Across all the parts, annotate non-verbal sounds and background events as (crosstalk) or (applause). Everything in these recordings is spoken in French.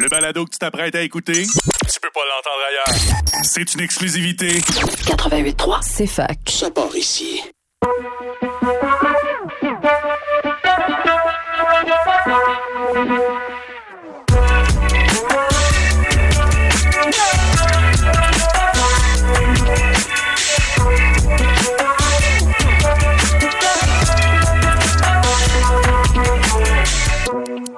Le balado que tu t'apprêtes à écouter, tu peux pas l'entendre ailleurs. C'est une exclusivité. 88.3, C'est fac. ça part ici.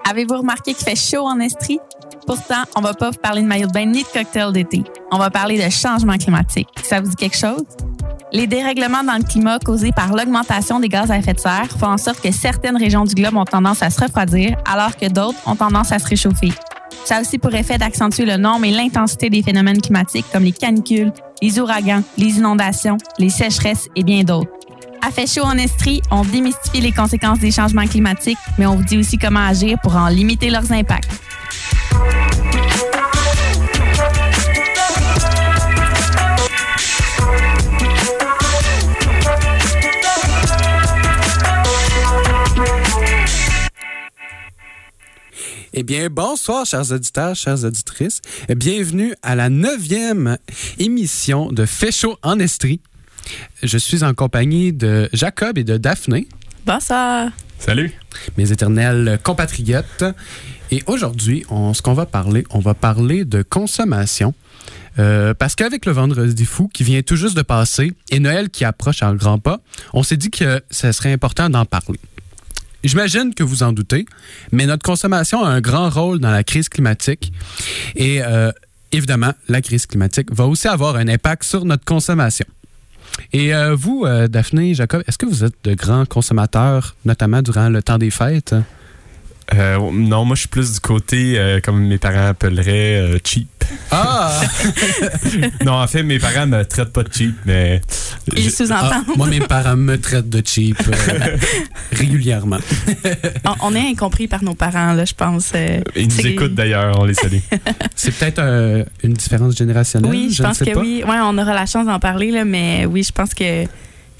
Avez-vous remarqué qu'il fait chaud en Estrie? Pourtant, on va pas vous parler de maillot de bain ni de cocktail d'été. On va parler de changement climatique. Ça vous dit quelque chose? Les dérèglements dans le climat causés par l'augmentation des gaz à effet de serre font en sorte que certaines régions du globe ont tendance à se refroidir, alors que d'autres ont tendance à se réchauffer. Ça a aussi pour effet d'accentuer le nombre et l'intensité des phénomènes climatiques comme les canicules, les ouragans, les inondations, les sécheresses et bien d'autres. À Fait en Estrie, on démystifie les conséquences des changements climatiques, mais on vous dit aussi comment agir pour en limiter leurs impacts. Eh bien, bonsoir, chers auditeurs, chères auditrices. Bienvenue à la neuvième émission de Fait chaud en Estrie. Je suis en compagnie de Jacob et de Daphné, Bonsoir! Salut. mes éternels compatriotes. Et aujourd'hui, ce qu'on va parler, on va parler de consommation. Euh, parce qu'avec le vendredi fou qui vient tout juste de passer et Noël qui approche en grands pas, on s'est dit que ce serait important d'en parler. J'imagine que vous en doutez, mais notre consommation a un grand rôle dans la crise climatique. Et euh, évidemment, la crise climatique va aussi avoir un impact sur notre consommation. Et euh, vous, Daphné, Jacob, est-ce que vous êtes de grands consommateurs, notamment durant le temps des fêtes? Euh, non, moi, je suis plus du côté, euh, comme mes parents appelleraient, euh, cheap. Ah! (laughs) non, en fait, mes parents me traitent pas de cheap, mais. Il je- sous-entend. Ah, moi, mes parents me traitent de cheap euh, (laughs) régulièrement. On, on est incompris par nos parents, là, je pense. euh, ils nous écoutent d'ailleurs, on les salue. (laughs) C'est peut-être une différence générationnelle. Oui, je, pense sais que pas. oui. Ouais, on aura la chance d'en parler, là, mais oui, je pense que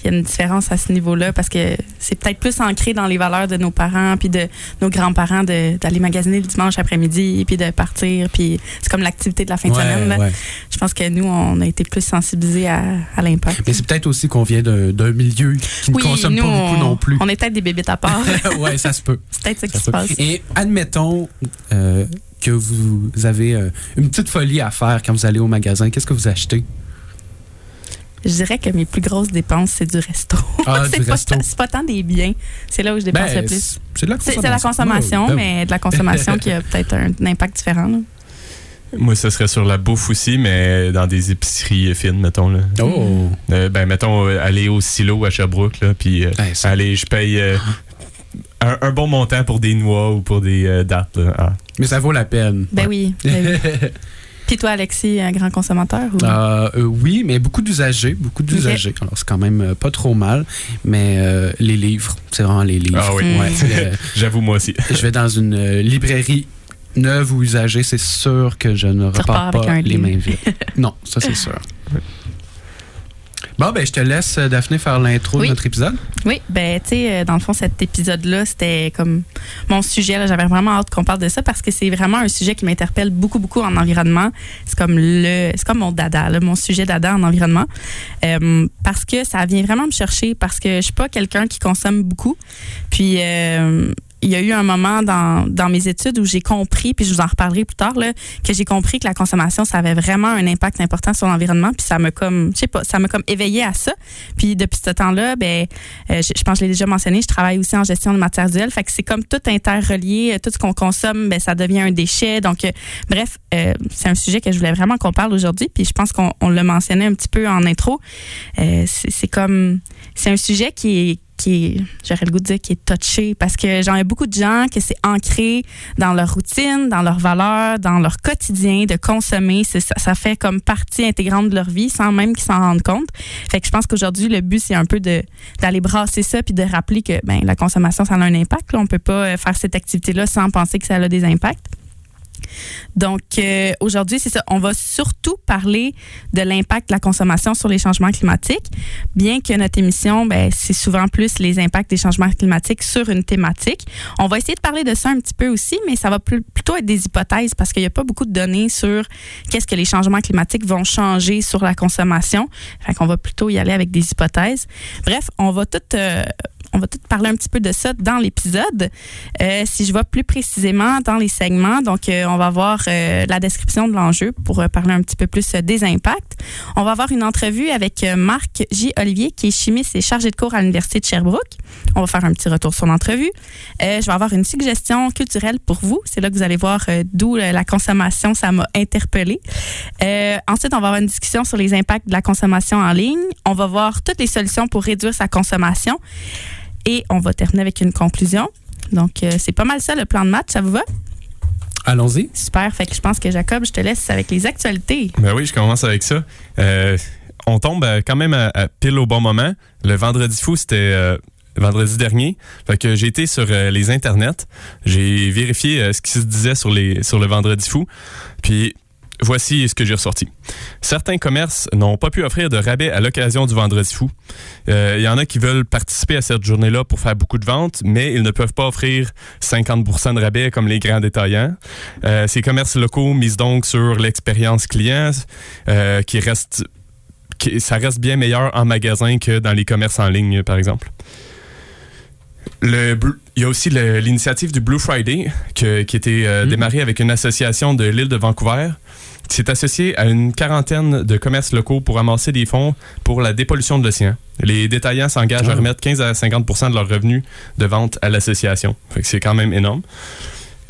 il y a une différence à ce niveau-là parce que c'est peut-être plus ancré dans les valeurs de nos parents puis de nos grands-parents d'aller magasiner le dimanche après-midi puis de partir puis c'est comme l'activité de la fin de Ouais, semaine. ouais. Je pense que nous, on a été plus sensibilisés à, à l'impact. Mais c'est peut-être aussi qu'on vient d'un milieu qui ne consomme nous, pas beaucoup on, non plus. On est peut-être des bébés à part. (laughs) ouais, ça se peut. (laughs) c'est peut-être ça qui se passe. Et admettons euh, que vous avez euh, une petite folie à faire quand vous allez au magasin. Qu'est-ce que vous achetez? Je dirais que mes plus grosses dépenses, c'est du resto. Ah, (laughs) c'est du pas, resto. tant- c'est pas tant des biens. C'est là où je dépense Ben, le plus. c'est c'est de la consommation. c'est la consommation, mais de la consommation qui a peut-être un, impact différent. là. (laughs) moi, ce serait sur la bouffe aussi, mais dans des épiceries fines, mettons. Là. Oh! Euh, ben, mettons, euh, aller au silo à Sherbrooke, là, puis euh, Ben, ça- allez, je paye euh, un, un bon montant pour des noix ou pour des euh, dattes. là. Ah. Mais ça vaut la peine. Ben oui. ben oui. (laughs) Puis toi, Alexis, un grand consommateur? Ou... Euh, euh, oui, mais beaucoup d'usagers, beaucoup d'usagers. Alors, c'est quand même euh, pas trop mal, mais euh, les livres, c'est vraiment les livres. Ah oui. Mm. Ouais, (laughs) J'avoue, moi aussi. je vais dans une librairie neuve ou usagée, c'est sûr que je ne repars pas les livre. mains vides. (laughs) non, ça c'est sûr. Bon, ben, je te laisse, euh, Daphné, faire l'intro Oui. de notre épisode. Oui, ben tu sais, euh, dans le fond, cet épisode-là, c'était comme mon sujet. là. J'avais vraiment hâte qu'on parle de ça parce que c'est vraiment un sujet qui m'interpelle beaucoup, beaucoup en environnement. C'est comme le, c'est comme mon dada, là, mon sujet dada en environnement, Euh, parce que ça vient vraiment me chercher parce que je suis pas quelqu'un qui consomme beaucoup. Puis euh, il y a eu un moment dans, dans mes études où j'ai compris, puis je vous en reparlerai plus tard, là, que j'ai compris que la consommation, ça avait vraiment un impact important sur l'environnement. Puis ça m'a comme, je sais pas, ça m'a comme éveillé à ça. Puis depuis ce temps-là, ben, euh, je, pense que je l'ai déjà mentionné, je travaille aussi en gestion de matières duelles. Fait que c'est comme tout interrelié, euh, tout ce qu'on consomme, ben, ça devient un déchet. Donc, euh, bref, c'est un sujet que je voulais vraiment qu'on parle aujourd'hui. Puis je pense qu'on on l'a mentionné un petit peu en intro. C'est comme, c'est un sujet qui est qui est, j'aurais le goût de dire, qui est touché parce que j'en ai beaucoup de gens que c'est ancré dans leur routine, dans leurs valeurs, dans leur quotidien de consommer. Ça fait comme partie intégrante de leur vie sans même qu'ils s'en rendent compte. Fait que je pense qu'aujourd'hui, le but, c'est un peu de d'aller brasser ça puis de rappeler que ben, la consommation, ça a un impact. Là. On peut pas euh, faire cette activité-là sans penser que ça a des impacts. Donc, euh, aujourd'hui, c'est ça. On va surtout parler de l'impact de la consommation sur les changements climatiques, bien que notre émission, ben, c'est souvent plus les impacts des changements climatiques sur une thématique. On va essayer de parler de ça un petit peu aussi, mais ça va plutôt être des hypothèses parce qu'il n'y a pas beaucoup de données sur qu'est-ce que les changements climatiques vont changer sur la consommation. Fait qu'on va plutôt y aller avec des hypothèses. Bref, on va tout... euh, on va tout parler un petit peu de ça dans l'épisode. Euh, si je vais plus précisément dans les segments, donc euh, on va voir euh, la description de l'enjeu pour euh, parler un petit peu plus euh, des impacts. On va avoir une entrevue avec euh, Marc J. Olivier, qui est chimiste et chargé de cours à l'Université de Sherbrooke. On va faire un petit retour sur l'entrevue. Je vais avoir une suggestion culturelle pour vous. C'est là que vous allez voir d'où la consommation, ça m'a interpellé. Euh, ensuite, on va avoir une discussion sur les impacts de la consommation en ligne. On va voir toutes les solutions pour réduire sa consommation. Et on va terminer avec une conclusion. Donc, euh, c'est pas mal ça le plan de match. Ça vous va? Allons-y. Super. Fait que je pense que Jacob, je te laisse avec les actualités. Ben oui, je commence avec ça. Euh, on tombe euh, quand même à, à pile au bon moment. Le vendredi fou, c'était euh, vendredi dernier. Fait que j'ai été sur euh, les internets. J'ai vérifié ce qui se disait sur, les, sur le vendredi fou. Puis voici ce que j'ai ressorti. Certains commerces n'ont pas pu offrir de rabais à l'occasion du vendredi fou. Euh, Il y en a qui veulent participer à cette journée-là pour faire beaucoup de ventes, mais ils ne peuvent pas offrir 50% de rabais comme les grands détaillants. Euh, ces commerces locaux misent donc sur l'expérience client, euh, qui reste, qui- ça reste bien meilleur en magasin que dans les commerces en ligne, par exemple. Le il y a aussi l'initiative du Blue Friday que- qui a été euh, démarrée avec une association de l'île de Vancouver s'est associée à une quarantaine de commerces locaux pour amasser des fonds pour la dépollution de l'océan. Les détaillants s'engagent à Ah. remettre 15 à 50% de leurs revenus de vente à l'association. C'est quand même énorme.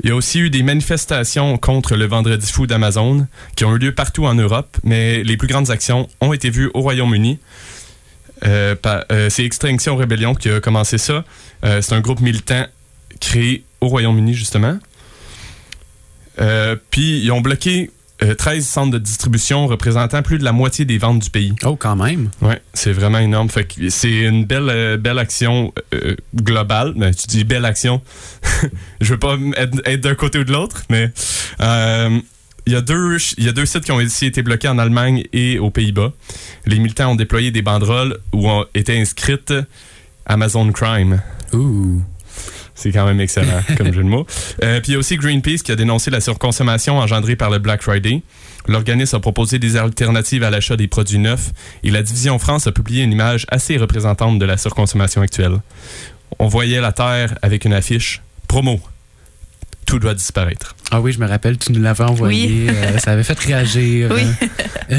Il y a aussi eu des manifestations contre le Vendredi fou d'Amazon qui ont eu lieu partout en Europe, mais les plus grandes actions ont été vues au Royaume-Uni. Euh, euh, c'est Extinction Rebellion qui a commencé ça. Euh, c'est un groupe militant créé au Royaume-Uni, justement. Puis, ils ont bloqué euh, 13 centres de distribution représentant plus de la moitié des ventes du pays. Oh, quand même. Ouais, c'est vraiment énorme. Fait que c'est une belle, euh, belle action euh, globale. Ben, tu dis belle action. (laughs) Je veux pas être, être d'un côté ou de l'autre, mais euh, il y, a deux, il y a deux sites qui ont aussi été bloqués en Allemagne et aux Pays-Bas. Les militants ont déployé des banderoles où ont été inscrites Amazon Crime. Ouh. C'est quand même excellent comme jeu de mots. Euh, Puis il y a aussi Greenpeace qui a dénoncé la surconsommation engendrée par le Black Friday. L'organisme a proposé des alternatives à l'achat des produits neufs et la division France a publié une image assez représentante de la surconsommation actuelle. On voyait la Terre avec une affiche promo. Tout doit disparaître. Ah oui, je me rappelle, tu nous l'avais envoyé. euh, ça avait fait réagir. Oui. (laughs)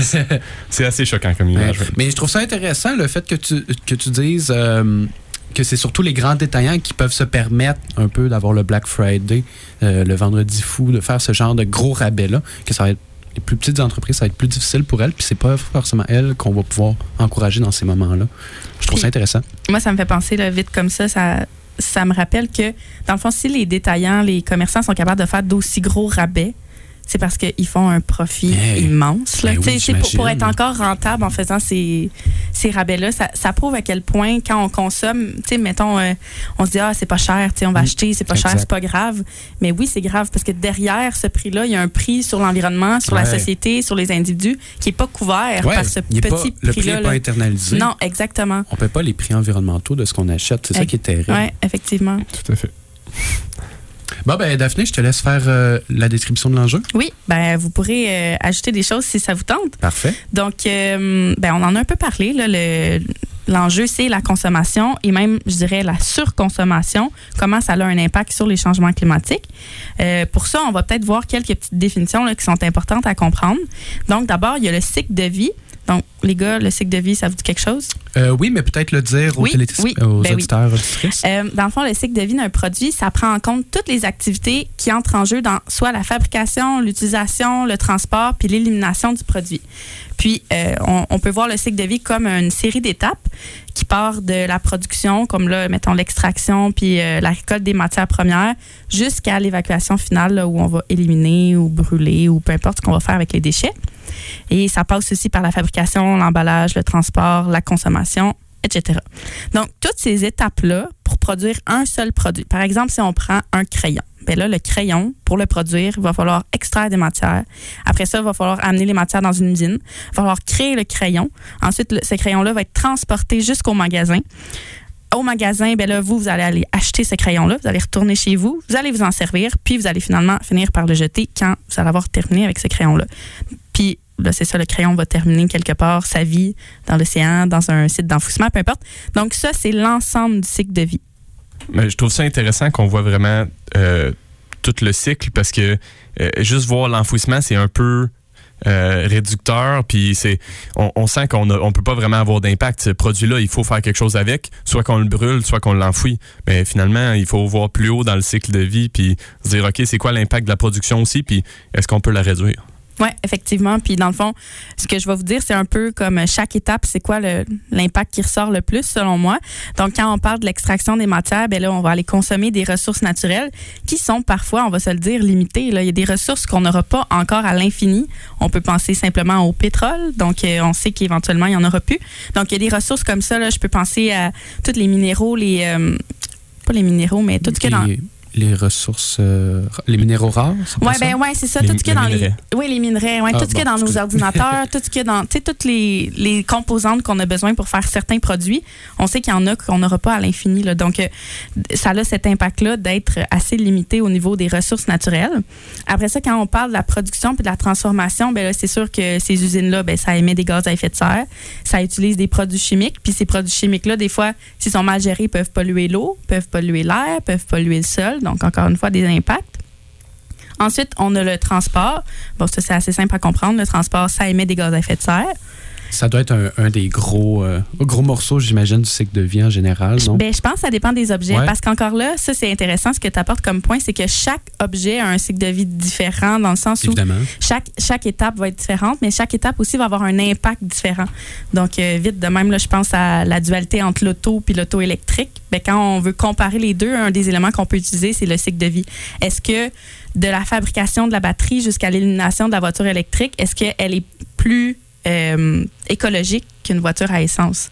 C'est assez choquant comme image. Ouais. Mais je trouve ça intéressant le fait que tu, que tu dises euh, que c'est surtout les grands détaillants qui peuvent se permettre un peu d'avoir le Black Friday, euh, le vendredi fou, de faire ce genre de gros rabais-là, que ça va être les plus petites entreprises, ça va être plus difficile pour elles, puis c'est pas forcément elles qu'on va pouvoir encourager dans ces moments-là. Je trouve ça intéressant. Moi, ça me fait penser là, vite comme ça, ça. Ça me rappelle que, dans le fond, si les détaillants, les commerçants sont capables de faire d'aussi gros rabais, c'est parce qu'ils font un profit Hey. immense. Là. Ben oui, pour, pour être encore rentable en faisant ces, ces rabais-là, ça, ça prouve à quel point, quand on consomme, tu sais, mettons, euh, on se dit, ah, c'est pas cher, tu sais, on va Mm. acheter, c'est pas cher, c'est pas grave. Mais oui, c'est grave parce que derrière ce prix-là, il y a un prix sur l'environnement, sur la société, sur les individus qui est pas couvert Ouais, par ce pas- petit le prix prix-là. n'est pas internalisé. Non, exactement. On ne paie pas les prix environnementaux de ce qu'on achète. C'est ça qui est terrible. Oui, effectivement. Tout à fait. Bon, ben, Daphné, je te laisse faire euh, la description de l'enjeu. Oui, ben vous pourrez euh, ajouter des choses si ça vous tente. Parfait. Donc, euh, ben, on en a un peu parlé. Là, le, l'enjeu, c'est la consommation et même, je dirais, la surconsommation. Comment ça a un impact sur les changements climatiques. Euh, pour ça, on va peut-être voir quelques petites définitions là, qui sont importantes à comprendre. Donc, d'abord, il y a le cycle de vie. Donc, les gars, le cycle de vie, ça vous dit quelque chose? Euh, oui, mais peut-être le dire aux, Oui, oui, aux ben oui. auditeurs, auditrices. Euh, dans le fond, le cycle de vie d'un produit, ça prend en compte toutes les activités qui entrent en jeu dans soit la fabrication, l'utilisation, le transport, puis l'élimination du produit. Puis, euh, on, on peut voir le cycle de vie comme une série d'étapes qui part de la production, comme là, mettons l'extraction, puis euh, la récolte des matières premières, jusqu'à l'évacuation finale, là, où on va éliminer ou brûler ou peu importe ce qu'on va faire avec les déchets. Et ça passe aussi par la fabrication, l'emballage, le transport, la consommation, etc. Donc, toutes ces étapes-là pour produire un seul produit. Par exemple, si on prend un crayon, ben là, le crayon, pour le produire, il va falloir extraire des matières. Après ça, il va falloir amener les matières dans une usine. Il va falloir créer le crayon. Ensuite, ce crayon-là va être transporté jusqu'au magasin. Au magasin, ben là, vous, vous allez aller acheter ce crayon-là, vous allez retourner chez vous, vous allez vous en servir, puis vous allez finalement finir par le jeter quand vous allez avoir terminé avec ce crayon-là. Puis là, c'est ça, le crayon va terminer quelque part sa vie dans l'océan, dans un site d'enfouissement, peu importe. Donc ça, c'est l'ensemble du cycle de vie. Mais je trouve ça intéressant qu'on voit vraiment euh, tout le cycle parce que euh, juste voir l'enfouissement, c'est un peu euh, réducteur. Puis c'est, on, on sent qu'on on peut pas vraiment avoir d'impact. Ce produit-là, il faut faire quelque chose avec, soit qu'on le brûle, soit qu'on l'enfouit. Mais finalement, il faut voir plus haut dans le cycle de vie, puis se dire ok, c'est quoi l'impact de la production aussi, puis est-ce qu'on peut la réduire? Oui, effectivement. Puis dans le fond, ce que je vais vous dire, c'est un peu comme chaque étape, c'est quoi l'impact qui ressort le plus selon moi. Donc quand on parle de l'extraction des matières, ben là, on va aller consommer des ressources naturelles qui sont parfois, on va se le dire, limitées. Là. Il y a des ressources qu'on n'aura pas encore à l'infini. On peut penser simplement au pétrole. Donc euh, on sait qu'éventuellement, il n'y en aura plus. Donc il y a des ressources comme ça. Là, je peux penser à tous les minéraux, les... euh, pas les minéraux, mais tout ce a dans... les, les ressources, euh, les minéraux rares, ça? ben ouais, c'est ça. Les- tout ce a les dans les. minerais. Oui, les minerais. Ouais, Ah, tout ce a bon, dans nos ordinateurs, (laughs) tout ce qu'il y a dans. Tu sais, toutes les, les composantes qu'on a besoin pour faire certains produits, on sait qu'il y en a qu'on n'aura pas à l'infini. Donc, euh, ça a cet impact-là d'être assez limité au niveau des ressources naturelles. Après ça, quand on parle de la production puis de la transformation, ben là, c'est sûr que ces usines-là, ben, ça émet des gaz à effet de serre. Ça utilise des produits chimiques. Puis ces produits chimiques-là, des fois, s'ils sont mal gérés, peuvent polluer l'eau, peuvent polluer l'air, peuvent polluer le sol. Donc, encore une fois, des impacts. Ensuite, on a le transport. Bon, ça, c'est assez simple à comprendre. Le transport, ça émet des gaz à effet de serre. Ça doit être un, un des gros, euh, gros morceaux, j'imagine, du cycle de vie en général, non? Ben, je pense que ça dépend des objets. Ouais. Parce qu'encore là, ça, c'est intéressant. Ce que tu apportes comme point, c'est que chaque objet a un cycle de vie différent dans le sens où Évidemment. chaque, chaque étape va être différente, mais chaque étape aussi va avoir un impact différent. Donc, euh, vite de même, là, je pense à la dualité entre l'auto et l'auto électrique. Ben, quand on veut comparer les deux, un des éléments qu'on peut utiliser, c'est le cycle de vie. Est-ce que de la fabrication de la batterie jusqu'à l'élimination de la voiture électrique, est-ce qu'elle est plus euh, écologique qu'une voiture à essence?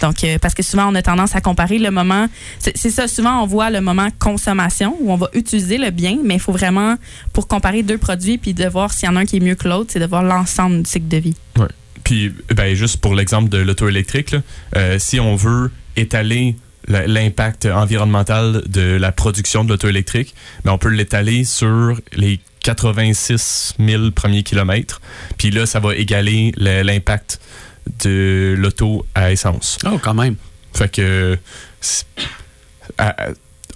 Donc, euh, parce que souvent, on a tendance à comparer le moment. C'est ça, souvent, on voit le moment consommation où on va utiliser le bien, mais il faut vraiment, pour comparer deux produits puis de voir s'il y en a un qui est mieux que l'autre, c'est de voir l'ensemble du cycle de vie. Puis, ben, juste pour l'exemple de l'auto électrique, euh, si on veut étaler l'impact environnemental de la production de l'auto électrique, ben, on peut l'étaler sur les 86 000 premiers kilomètres. Puis là, ça va égaler le- l'impact de l'auto à essence. Oh, quand même. Fait que à-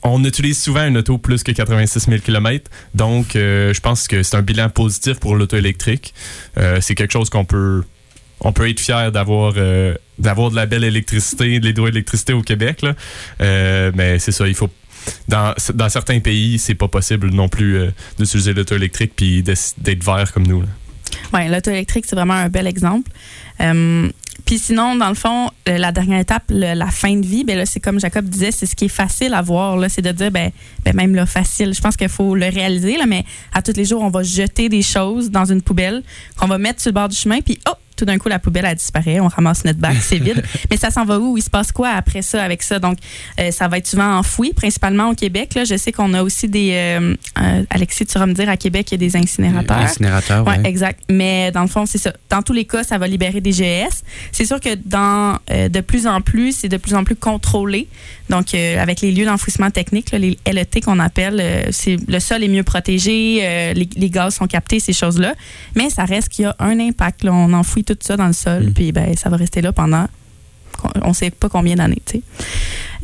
on utilise souvent une auto plus que 86 000 km. Donc, euh, je pense que c'est un bilan positif pour l'auto électrique. Euh, c'est quelque chose qu'on peut, on peut être fier d'avoir, euh, d'avoir de la belle électricité, de l'hydroélectricité au Québec. là. Mais c'est ça, il faut. Dans, dans certains pays, c'est pas possible non plus euh, d'utiliser l'auto électrique puis d'être vert comme nous. Oui, l'auto électrique, c'est vraiment un bel exemple. Puis sinon, dans le fond, la dernière étape, la fin de vie, ben là, c'est comme Jacob disait, c'est ce qui est facile à voir. C'est de dire, ben, ben même là, facile. Je pense qu'il faut le réaliser, là, mais à tous les jours, on va jeter des choses dans une poubelle qu'on va mettre sur le bord du chemin, puis oh, tout d'un coup, la poubelle a disparaît, on ramasse notre bac, c'est vide. (laughs) Mais ça s'en va où? Il se passe quoi après ça, avec ça? Donc, euh, ça va être souvent enfoui, principalement au Québec. Là. Je sais qu'on a aussi des... euh, euh, Alexis, tu vas me dire, à Québec, il y a des incinérateurs. Incinérateur, Oui, ouais. exact. Mais dans le fond, c'est ça. Dans tous les cas, ça va libérer des GES. C'est sûr que dans de plus en plus, c'est de plus en plus contrôlé. Donc, avec les lieux d'enfouissement technique, là, les LET qu'on appelle, c'est le sol est mieux protégé, les, les gaz sont captés, ces choses-là. Mais ça reste qu'il y a un impact. là. On enfouit tout ça dans le sol, Mm. puis ben, ça va rester là pendant on ne sait pas combien d'années. tu sais.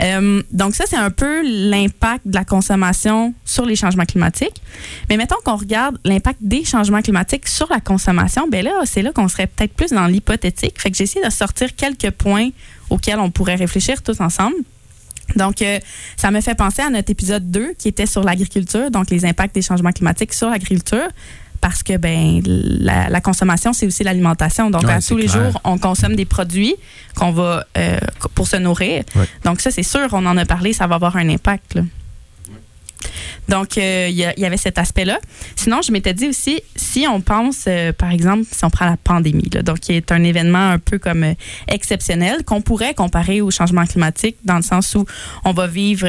Euh, donc ça, c'est un peu l'impact de la consommation sur les changements climatiques. Mais mettons qu'on regarde l'impact des changements climatiques sur la consommation, ben là, c'est là qu'on serait peut-être plus dans l'hypothétique. Fait que j'ai essayé de sortir quelques points auxquels on pourrait réfléchir tous ensemble. Donc, euh, ça me fait penser à notre épisode 2 qui était sur l'agriculture, donc les impacts des changements climatiques sur l'agriculture. Parce que ben la, la consommation, c'est aussi l'alimentation. Donc, Ouais, à c'est tous les clair. jours, on consomme des produits qu'on va euh, pour se nourrir. Ouais. Donc, ça, c'est sûr, on en a parlé, ça va avoir un impact. là. Donc, euh, il y, avait cet aspect-là. Sinon, je m'étais dit aussi, si on pense, euh, par exemple, si on prend la pandémie, là, donc qui est un événement un peu comme exceptionnel, qu'on pourrait comparer au changement climatique, dans le sens où on va vivre,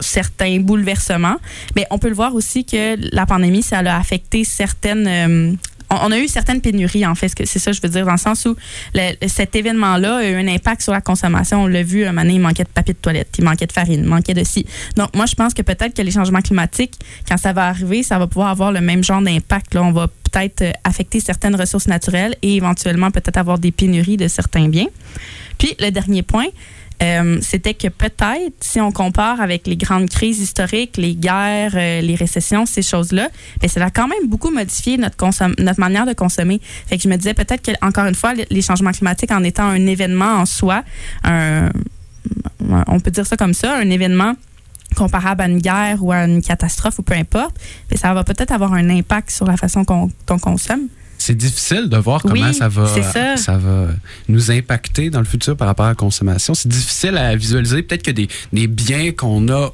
certains bouleversements. Mais on peut le voir aussi que la pandémie, ça a affecté certaines. euh, on a eu certaines pénuries, en fait, c'est ça je veux dire, dans le sens où cet événement-là a eu un impact sur la consommation. On l'a vu, un moment donné, il manquait de papier de toilette, il manquait de farine, il manquait de ci. Donc, moi, je pense que peut-être que les changements climatiques, quand ça va arriver, ça va pouvoir avoir le même genre d'impact. On va peut-être euh, affecter certaines ressources naturelles et éventuellement peut-être avoir des pénuries de certains biens. Puis, le dernier point, euh, c'était que peut-être, si on compare avec les grandes crises historiques, les guerres, euh, les récessions, ces choses-là, ben, ça a quand même beaucoup modifié notre, manière de consommer. Fait je me disais peut-être que, encore une fois, les- changements climatiques, en étant un événement en soi, on peut dire ça comme ça, un événement comparable à une guerre ou à une catastrophe ou peu importe, ben, ça va peut-être avoir un impact sur la façon qu'on consomme. C'est difficile de voir comment Oui, ça va, ça. va nous impacter dans le futur par rapport à la consommation. C'est difficile à visualiser. Peut-être que des, des biens qu'on a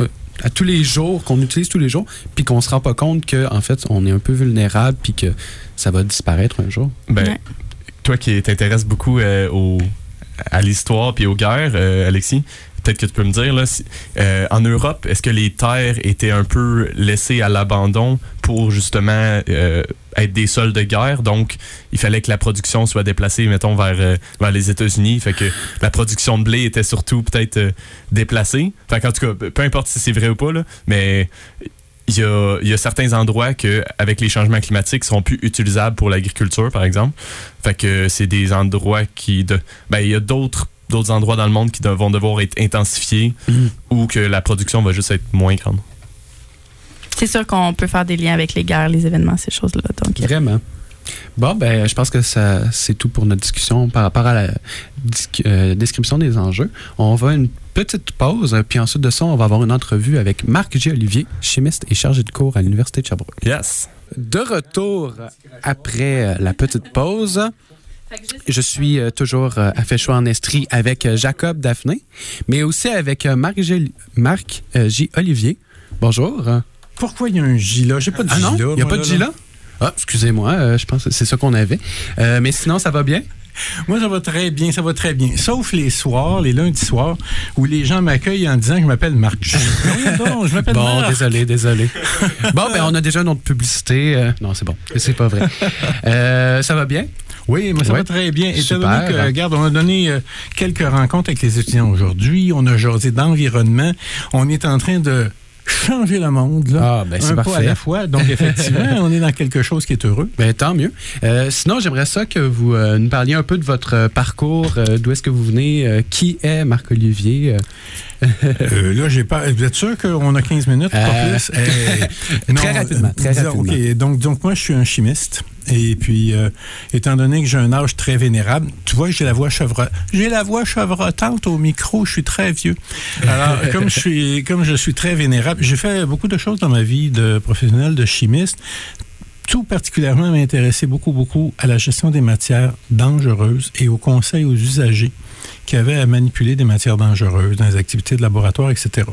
euh, à tous les jours, qu'on utilise tous les jours, puis qu'on se rend pas compte qu'en en fait, on est un peu vulnérable, puis que ça va disparaître un jour. Ben, Ouais. toi qui t'intéresses beaucoup euh, au- à l'histoire puis aux guerres, euh, Alexis, peut-être que tu peux me dire, là, euh, en Europe, est-ce que les terres étaient un peu laissées à l'abandon pour justement euh, être des sols de guerre? Donc, il fallait que la production soit déplacée, mettons, vers, euh, les États-Unis. Fait que la production de blé était surtout peut-être déplacée. Fait qu'en tout cas, peu importe si c'est vrai ou pas, là, mais il y a, certains endroits que, avec les changements climatiques, sont plus utilisables pour l'agriculture, par exemple. Fait que c'est des endroits qui. De, ben, il y a d'autres d'autres endroits dans le monde qui de- vont devoir être intensifiés Mhm. ou que la production va juste être moins grande. C'est sûr qu'on peut faire des liens avec les guerres, les événements, ces choses-là. Donc, Vraiment. Bon, ben, je pense que ça, c'est tout pour notre discussion par rapport à la euh, description des enjeux. On va une petite pause, euh, puis ensuite de ça, on va avoir une entrevue avec Marc G. Olivier, chimiste et chargé de cours à l'Université de Sherbrooke. Yes! De retour après euh, la petite pause. Je suis euh, toujours euh, à Féchois en Estrie avec euh, Jacob Daphné, mais aussi avec euh, Marc, G. Marc, euh, J. Olivier. Bonjour. Pourquoi il y a un J là? J'ai pas de Ah J non, là. il n'y a moi, pas de J là? Ah, excusez-moi, euh, je pense que c'est ça qu'on avait. Euh, mais sinon, ça va bien? Moi, ça va très bien, ça va très bien. Sauf les soirs, les lundis soirs, où les gens m'accueillent en disant que je m'appelle Marc. Non, (laughs) non, je m'appelle Bon, Marc. désolé, désolé. bon, ben, on a déjà une autre publicité. euh, non, c'est bon. C'est pas vrai. (laughs) Euh, ça va bien? Oui, mais ça Ouais. va très bien. Et étant Super. donné que, regarde, on a donné euh, quelques rencontres avec les étudiants aujourd'hui. On a jasé d'environnement. On est en train de changer le monde, là. Ah, ben, c'est un pas à la fois. Donc, effectivement, (laughs) on est dans quelque chose qui est heureux. Ben, tant mieux. Euh, sinon, j'aimerais ça que vous euh, nous parliez un peu de votre parcours, euh, d'où est-ce que vous venez, qui est Marc-Olivier. Euh, (laughs) Euh, là, j'ai pas. Vous êtes sûr qu'on a 15 minutes, pas Euh, plus? (laughs) Eh, Très rapidement, très rapidement. Donc, donc, moi, je suis un chimiste. Et puis, euh, étant donné que j'ai un âge très vénérable, tu vois, j'ai la voix chevre... j'ai la voix chevrotante au micro. Je suis très vieux. Alors, (laughs) comme je suis, comme je suis très vénérable, j'ai fait beaucoup de choses dans ma vie de professionnel, de chimiste. Tout particulièrement m'intéressait beaucoup, beaucoup à la gestion des matières dangereuses et au conseil aux usagers qui avaient à manipuler des matières dangereuses dans les activités de laboratoire, etc.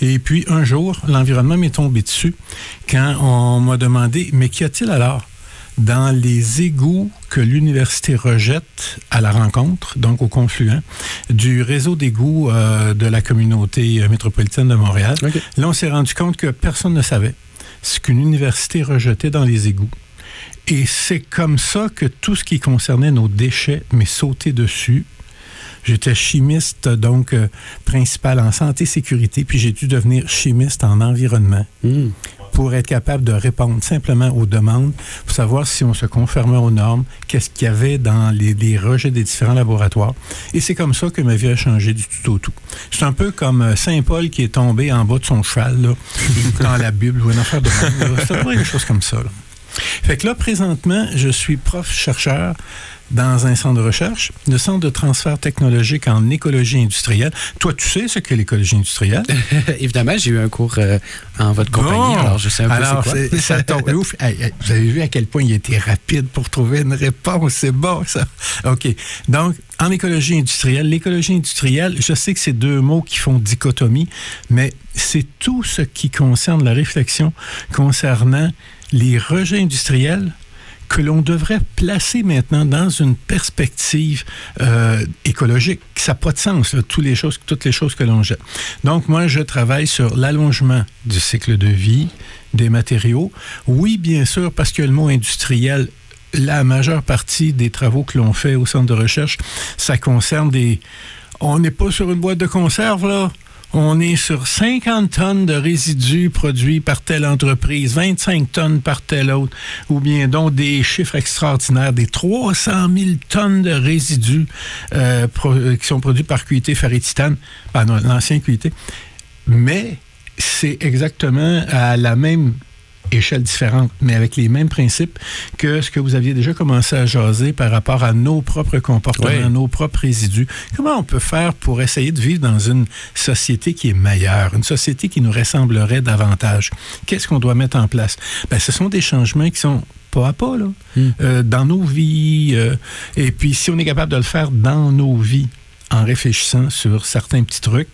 Et puis, un jour, l'environnement m'est tombé dessus quand on m'a demandé, mais qu'y a-t-il alors dans les égouts que l'université rejette à la rencontre, donc au confluent, du réseau d'égouts euh, de la communauté euh, métropolitaine de Montréal? Là, on s'est rendu compte que personne ne savait ce qu'une université rejetait dans les égouts. Et c'est comme ça que tout ce qui concernait nos déchets m'est sauté dessus. J'étais chimiste, donc euh, principal en santé sécurité, puis j'ai dû devenir chimiste en environnement hmm. pour être capable de répondre simplement aux demandes, pour savoir si on se conformait aux normes, qu'est-ce qu'il y avait dans les, les rejets des différents laboratoires. Et c'est comme ça que ma vie a changé du tout au tout. C'est un peu comme euh, Saint Paul qui est tombé en bas de son cheval, là, (laughs) dans la Bible, ou une affaire de même. C'est chose comme ça. là. Fait que là, présentement, je suis prof-chercheur dans un centre de recherche, le Centre de transfert technologique en écologie industrielle. Toi, tu sais ce qu'est l'écologie industrielle? (laughs) Évidemment, j'ai eu un cours euh, en votre compagnie, Bon. alors je sais un peu Alors, c'est quoi. c'est- ça tombe ouf. Hey, hey, vous avez vu à quel point il été rapide pour trouver une réponse? C'est bon, ça. OK. Donc, en écologie industrielle, l'écologie industrielle, je sais que c'est deux mots qui font dichotomie, mais c'est tout ce qui concerne la réflexion concernant les rejets industriels que l'on devrait placer maintenant dans une perspective euh, écologique. Ça n'a pas de sens, toutes, les choses, toutes les choses que l'on jette. Donc, moi, je travaille sur l'allongement du cycle de vie des matériaux. Oui, bien sûr, parce que le mot industriel la majeure partie des travaux que l'on fait au centre de recherche, ça concerne des... On n'est pas sur une boîte de conserve, là. On est sur 50 tonnes de résidus produits par telle entreprise, 25 tonnes par telle autre, ou bien donc des chiffres extraordinaires, des 300 000 tonnes de résidus euh, pro- qui sont produits par QT Ferrititane, pardon, l'ancien QT. Mais c'est exactement à la même échelle différente, mais avec les mêmes principes que ce que vous aviez déjà commencé à jaser par rapport à nos propres comportements, Oui. nos propres résidus. Comment on peut faire pour essayer de vivre dans une société qui est meilleure, une société qui nous ressemblerait davantage? Qu'est-ce qu'on doit mettre en place? Ben, ce sont des changements qui sont pas à pas, là, euh, dans nos vies. euh, et puis, si on est capable de le faire dans nos vies, en réfléchissant sur certains petits trucs,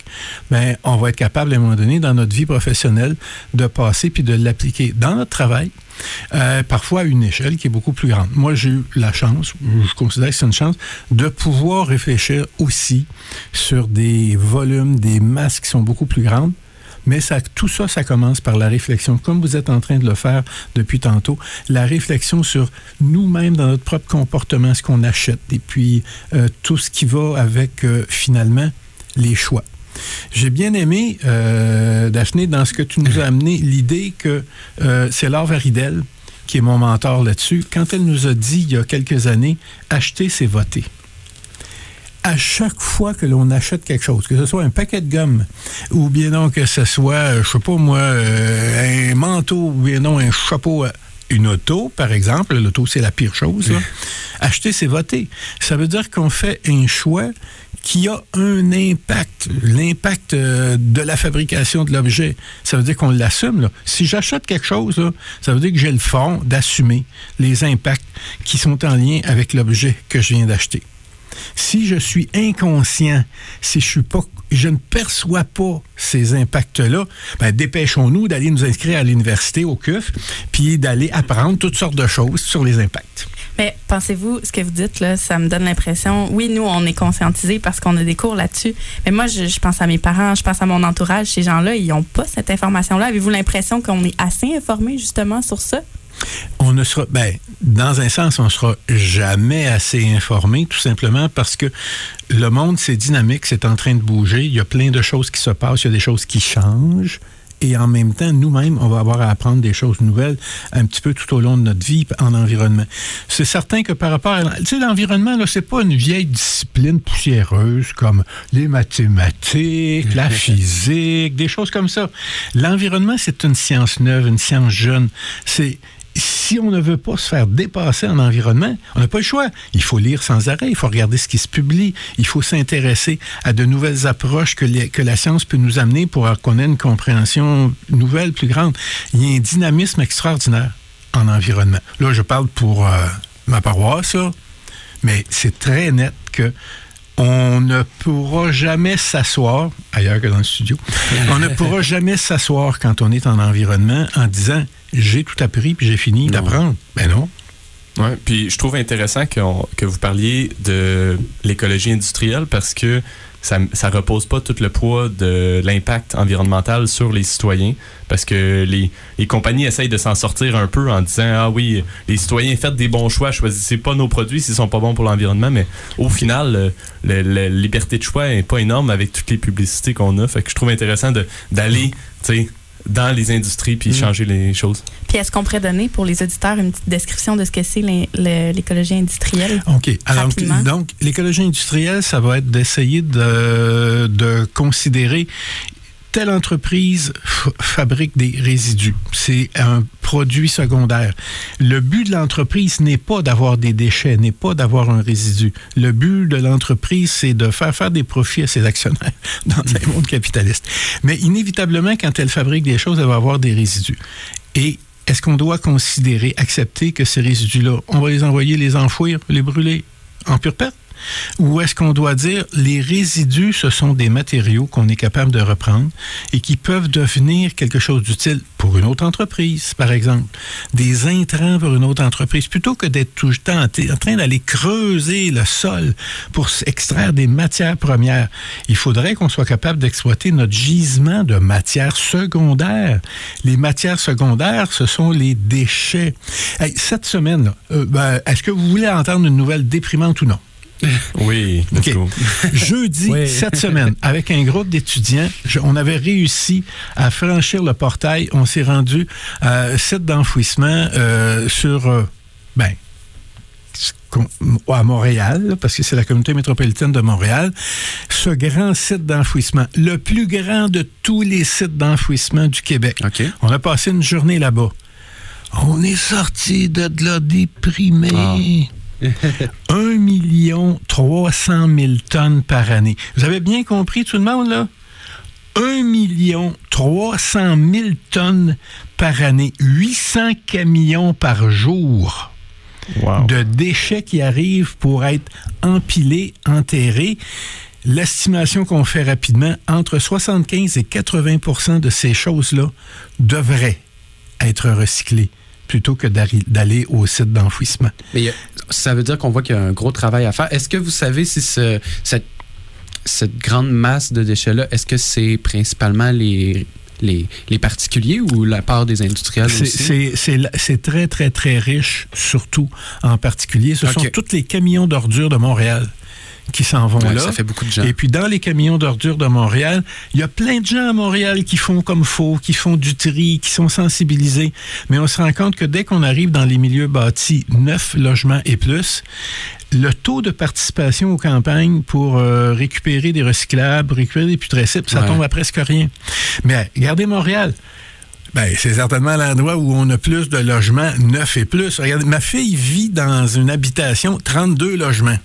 ben, on va être capable à un moment donné dans notre vie professionnelle de passer puis de l'appliquer dans notre travail, euh, parfois à une échelle qui est beaucoup plus grande. Moi, j'ai eu la chance, je considère que c'est une chance, de pouvoir réfléchir aussi sur des volumes, des masses qui sont beaucoup plus grandes. Mais ça, tout ça, ça commence par la réflexion, comme vous êtes en train de le faire depuis tantôt, la réflexion sur nous-mêmes dans notre propre comportement, ce qu'on achète, et puis euh, tout ce qui va avec, euh, finalement, les choix. J'ai bien aimé, euh, Daphné, dans ce que tu nous as amené, l'idée que euh, c'est Laure Varidel, qui est mon mentor là-dessus, quand elle nous a dit il y a quelques années, acheter, c'est voter à chaque fois que l'on achète quelque chose, que ce soit un paquet de gomme, ou bien non que ce soit, je sais pas moi, euh, un manteau, ou bien non un chapeau, une auto, par exemple, l'auto c'est la pire chose, là. acheter c'est voter. Ça veut dire qu'on fait un choix qui a un impact, l'impact euh, de la fabrication de l'objet. Ça veut dire qu'on l'assume. là. Si j'achète quelque chose, là, ça veut dire que j'ai le fond d'assumer les impacts qui sont en lien avec l'objet que je viens d'acheter si je suis inconscient, si je ne perçois pas ces impacts-là, ben dépêchons-nous d'aller nous inscrire à l'université au CUF, puis d'aller apprendre toutes sortes de choses sur les impacts. Mais pensez-vous, ce que vous dites, là, ça me donne l'impression, oui, nous, on est conscientisés parce qu'on a des cours là-dessus, mais moi, je, je pense à mes parents, je pense à mon entourage, ces gens-là, ils n'ont pas cette information-là. Avez-vous l'impression qu'on est assez informés, justement, sur ça? On ne sera, ben, dans un sens, on sera jamais assez informé, tout simplement parce que le monde, c'est dynamique, c'est en train de bouger. Il y a plein de choses qui se passent, il y a des choses qui changent. Et en même temps, nous-mêmes, on va avoir à apprendre des choses nouvelles un petit peu tout au long de notre vie en environnement. C'est certain que par rapport à... Tu sais, l'environnement, là, c'est pas une vieille discipline poussiéreuse comme les mathématiques, la (laughs) physique, des choses comme ça. L'environnement, c'est une science neuve, une science jeune. C'est si on ne veut pas se faire dépasser en environnement, on n'a pas le choix. Il faut lire sans arrêt, il faut regarder ce qui se publie, il faut s'intéresser à de nouvelles approches que, la science peut nous amener pour qu'on ait une compréhension nouvelle, plus grande. Il y a un dynamisme extraordinaire en environnement. Là, je parle pour euh, ma paroisse, mais c'est très net que on ne pourra jamais s'asseoir, ailleurs que dans le studio, on ne pourra (laughs) jamais s'asseoir quand on est en environnement en disant j'ai tout appris puis j'ai fini d'apprendre. Ben non. Ouais, puis je trouve intéressant que vous parliez de l'écologie industrielle parce que ça, ça repose pas tout le poids de l'impact environnemental sur les citoyens parce que les, les compagnies essayent de s'en sortir un peu en disant ah oui les citoyens faites des bons choix choisissez pas nos produits s'ils sont pas bons pour l'environnement mais au final le- la liberté de choix est pas énorme avec toutes les publicités qu'on a. Fait que je trouve intéressant d'aller tu sais dans les industries puis changer les choses Puis est-ce qu'on pourrait donner pour les auditeurs une petite description de ce que c'est l'écologie industrielle? OK. Alors, Rapidement? donc, l'écologie industrielle, ça va être d'essayer de, de considérer telle entreprise fabrique des résidus. C'est un produit secondaire. Le but de l'entreprise n'est pas d'avoir des déchets, n'est pas d'avoir un résidu. Le but de l'entreprise, c'est de faire faire des profits à ses actionnaires (laughs) dans un monde capitaliste. Mais inévitablement, quand elle fabrique des choses, elle va avoir des résidus. Et est-ce qu'on doit considérer, accepter que ces résidus-là, on va les envoyer, les enfouir, les brûler en pure perte? Ou est-ce qu'on doit dire les résidus, ce sont des matériaux qu'on est capable de reprendre et qui peuvent devenir quelque chose d'utile pour une autre entreprise, par exemple, des intrants pour une autre entreprise, plutôt que d'être tout le temps en train d'aller creuser le sol pour extraire des matières premières. Il faudrait qu'on soit capable d'exploiter notre gisement de matières secondaires. Les matières secondaires, ce sont les déchets. Cette semaine, euh, ben, est-ce que vous voulez entendre une nouvelle déprimante ou non? (laughs) Oui, let's OK. go. (laughs) Jeudi, Oui. cette semaine, avec un groupe d'étudiants, on avait réussi à franchir le portail. On s'est rendu à un site d'enfouissement euh, sur, euh, ben, à Montréal, là, parce que c'est la communauté métropolitaine de Montréal, ce grand site d'enfouissement, le plus grand de tous les sites d'enfouissement du Québec. OK. On a passé une journée là-bas. On est sorti de là déprimé. (laughs) 1 million 300 000 tonnes par année. Vous avez bien compris tout le monde, là? 1 million 300 000 tonnes par année. 800 camions par jour Wow. de déchets qui arrivent pour être empilés, enterrés. L'estimation qu'on fait rapidement, entre 75 et 80% de ces choses-là devraient être recyclées plutôt que d'aller au site d'enfouissement. Mais a- ça veut dire qu'on voit qu'il y a un gros travail à faire. Est-ce que vous savez si ce- cette, cette grande masse de déchets-là, est-ce que c'est principalement les, les, les particuliers ou la part des industriels C'est- aussi? C'est très, très, très riche, surtout en particulier. Ce sont tous les camions d'ordures de Montréal qui s'en vont Ouais, là. ça fait beaucoup de gens. Et puis dans les camions d'ordures de Montréal, il y a plein de gens à Montréal qui font comme faux, qui font du tri, qui sont sensibilisés. Mais on se rend compte que dès qu'on arrive dans les milieux bâtis, neuf logements et plus, le taux de participation aux campagnes pour euh, récupérer des recyclables, récupérer des putrécides, ça Ouais. tombe à presque rien. Mais regardez Montréal. Ben, c'est certainement l'endroit où on a plus de logements neufs et plus. Regardez, ma fille vit dans une habitation 32 logements.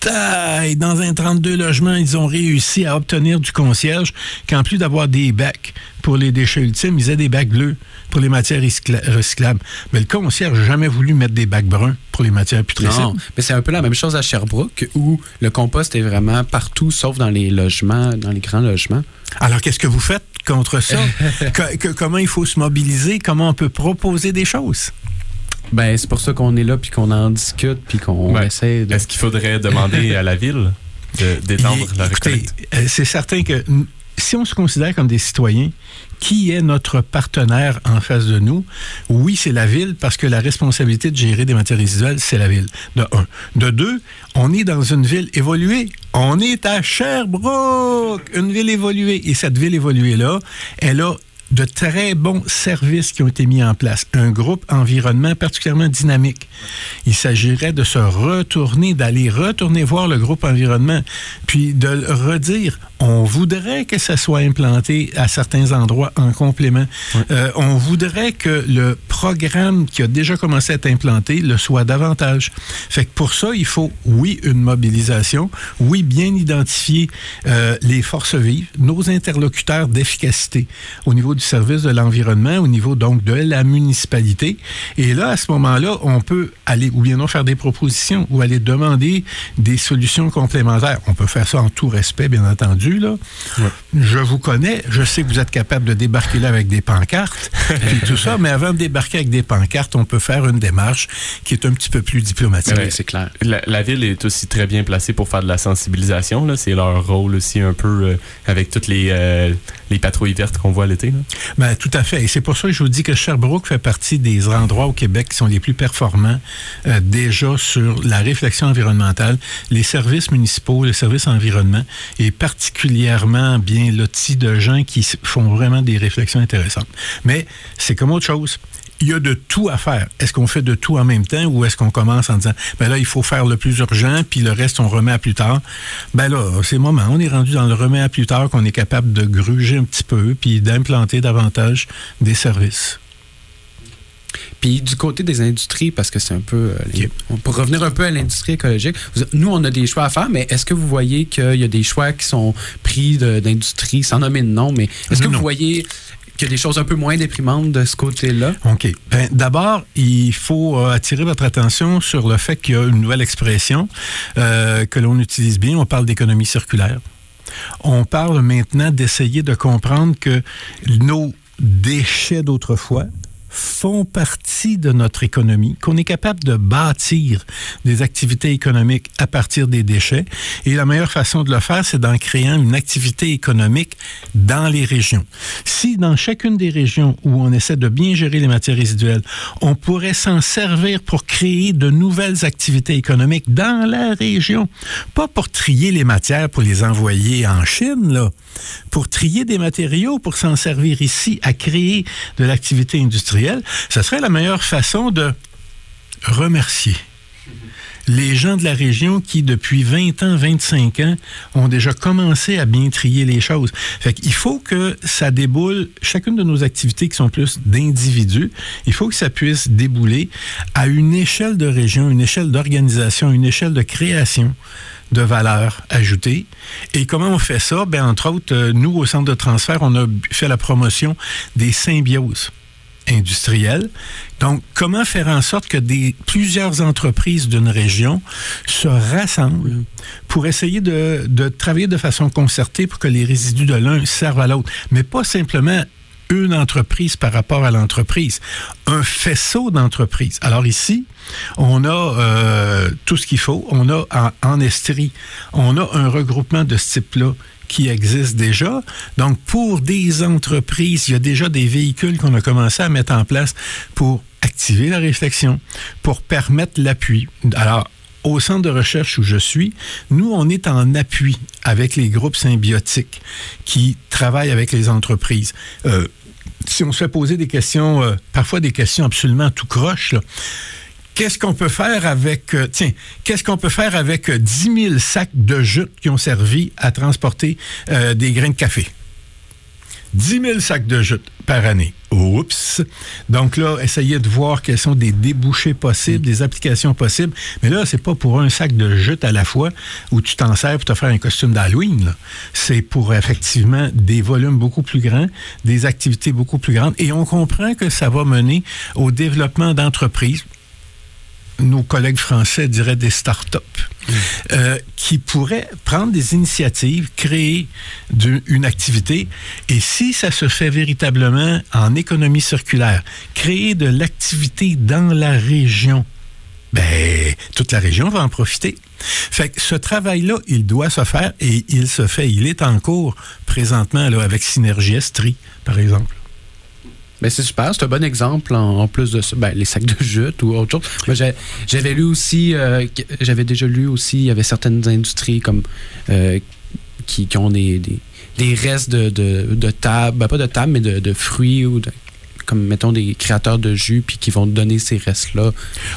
Taille, dans un 32 logements, ils ont réussi à obtenir du concierge qu'en plus d'avoir des bacs pour les déchets ultimes, ils aient des bacs bleus pour les matières recycla- recyclables. Mais le concierge n'a jamais voulu mettre des bacs bruns pour les matières putrécides. Non, mais c'est un peu la même chose à Sherbrooke où le compost est vraiment partout sauf dans les logements, dans les grands logements. Alors, qu'est-ce que vous faites contre ça? (laughs) Que- que- comment il faut se mobiliser? Comment on peut proposer des choses? Ben, c'est pour ça qu'on est là puis qu'on en discute puis qu'on essaie de Est-ce qu'il faudrait demander à la ville (laughs) d'étendre la récolte? euh, c'est certain que si on se considère comme des citoyens, qui est notre partenaire en face de nous? Oui, c'est la ville, parce que la responsabilité de gérer des matières résiduelles, c'est la ville, de un. De deux, on est dans une ville évoluée. On est à Sherbrooke, une ville évoluée. Et cette ville évoluée-là, elle a de très bons services qui ont été mis en place. Un groupe environnement particulièrement dynamique. Il s'agirait de se retourner, d'aller retourner voir le groupe environnement, puis de redire. On voudrait que ça soit implanté à certains endroits en complément. Euh, on voudrait que le programme qui a déjà commencé à être implanté le soit davantage. Fait que pour ça, il faut, oui, une mobilisation, oui, bien identifier euh, les forces vives, nos interlocuteurs d'efficacité au niveau du service de l'environnement, au niveau donc de la municipalité. Et là, à ce moment-là, on peut aller, ou bien non, faire des propositions ou aller demander des solutions complémentaires. On peut faire ça en tout respect, bien entendu. Là. Je vous connais, je sais que vous êtes capable de débarquer là avec des pancartes, (laughs) puis tout ça, mais avant de débarquer avec des pancartes, on peut faire une démarche qui est un petit peu plus diplomatique. Oui, c'est clair. La, la ville est aussi très bien placée pour faire de la sensibilisation. là. C'est leur rôle aussi un peu euh, avec toutes les, euh, les patrouilles vertes qu'on voit l'été. Ben, tout à fait. Et c'est pour ça que je vous dis que Sherbrooke fait partie des endroits au Québec qui sont les plus performants euh, déjà sur la réflexion environnementale. Les services municipaux, le service environnement est particulièrement bien loti de gens qui font vraiment des réflexions intéressantes. Mais c'est comme autre chose. Il y a de tout à faire. Est-ce qu'on fait de tout en même temps ou est-ce qu'on commence en disant, ben là, il faut faire le plus urgent, puis le reste, on remet à plus tard? Ben là, c'est le moment. On est rendu dans le remet à plus tard qu'on est capable de gruger un petit peu, puis d'implanter davantage des services. Puis du côté des industries, parce que c'est un peu. euh, Pour revenir un peu à l'industrie écologique, nous, on a des choix à faire, mais est-ce que vous voyez qu'il y a des choix qui sont pris d'industrie, sans nommer de nom, mais est-ce que Non. vous voyez qu'il y a des choses un peu moins déprimantes de ce côté-là. OK. Ben, D'abord, il faut euh, attirer votre attention sur le fait qu'il y a une nouvelle expression euh, que l'on utilise bien. On parle d'économie circulaire. On parle maintenant d'essayer de comprendre que nos déchets d'autrefois font partie de notre économie, qu'on est capable de bâtir des activités économiques à partir des déchets. Et la meilleure façon de le faire, c'est d'en créant une activité économique dans les régions. Si dans chacune des régions où on essaie de bien gérer les matières résiduelles, on pourrait s'en servir pour créer de nouvelles activités économiques dans la région, pas pour trier les matières pour les envoyer en Chine, là, pour trier des matériaux, pour s'en servir ici à créer de l'activité industrielle, ce serait la meilleure façon de remercier les gens de la région qui, depuis 20 ans, 25 ans, ont déjà commencé à bien trier les choses. Fait qu'il faut que ça déboule, chacune de nos activités qui sont plus d'individus, il faut que ça puisse débouler à une échelle de région, une échelle d'organisation, une échelle de création de valeur ajoutée. Et comment on fait ça? Ben, entre autres, euh, nous, au centre de transfert, on a fait la promotion des symbioses industrielles. Donc, comment faire en sorte que des, plusieurs entreprises d'une région se rassemblent pour essayer de, de travailler de façon concertée pour que les résidus de l'un servent à l'autre, mais pas simplement une entreprise par rapport à l'entreprise, un faisceau d'entreprises. Alors ici, on a euh, tout ce qu'il faut. On a en, Estrie, on a un regroupement de ce type-là qui existe déjà. Donc, pour des entreprises, il y a déjà des véhicules qu'on a commencé à mettre en place pour activer la réflexion, pour permettre l'appui. Alors, au centre de recherche où je suis, nous, on est en appui avec les groupes symbiotiques qui travaillent avec les entreprises. Euh, si on se fait poser des questions, euh, parfois des questions absolument tout croche, Qu'est-ce qu'on peut faire avec, euh, tiens, qu'est-ce qu'on peut faire avec euh, 10 000 sacs de jute qui ont servi à transporter euh, des grains de café? 10 000 sacs de jute par année. Oups! Donc là, essayez de voir quels sont des débouchés possibles, des applications possibles. Mais là, c'est pas pour un sac de jute à la fois où tu t'en sers pour te faire un costume d'Halloween. C'est pour effectivement des volumes beaucoup plus grands, des activités beaucoup plus grandes. Et on comprend que ça va mener au développement d'entreprises nos collègues français diraient des start-up, euh, qui pourraient prendre des initiatives, créer une activité, et si ça se fait véritablement en économie circulaire, créer de l'activité dans la région, ben, toute la région va en profiter. Fait que ce travail-là, il doit se faire et il se fait. Il est en cours présentement là, avec Synergie Estrie, par exemple. Ben, c'est super, c'est un bon exemple en, plus de ça. Ben, les sacs de jute ou autre chose. J'ai- j'avais lu aussi, euh, j'avais déjà lu aussi, il y avait certaines industries comme euh, qui, qui ont des, des, restes de, de, de ben, pas de table, mais de, de fruits ou de- comme mettons des créateurs de jus puis qui vont donner ces restes-là.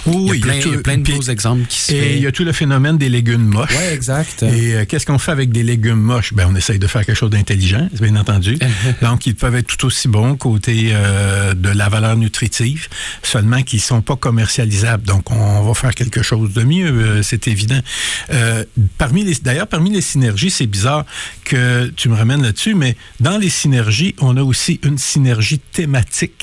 Oui, il y a plein, tout- il y a plein de beaux exemples qui se Et il y a tout le phénomène des légumes moches. Ouais, exact. Et euh, qu'est-ce qu'on fait avec des légumes moches? Ben, on essaye de faire quelque chose d'intelligent, bien entendu. (laughs) Donc, ils peuvent être tout aussi bons côté euh, de la valeur nutritive, seulement qu'ils sont pas commercialisables. Donc, on va faire quelque chose de mieux, euh, c'est évident. Parmi les, d'ailleurs, parmi les synergies, c'est bizarre que tu me ramènes là-dessus, mais dans les synergies, on a aussi une synergie thématique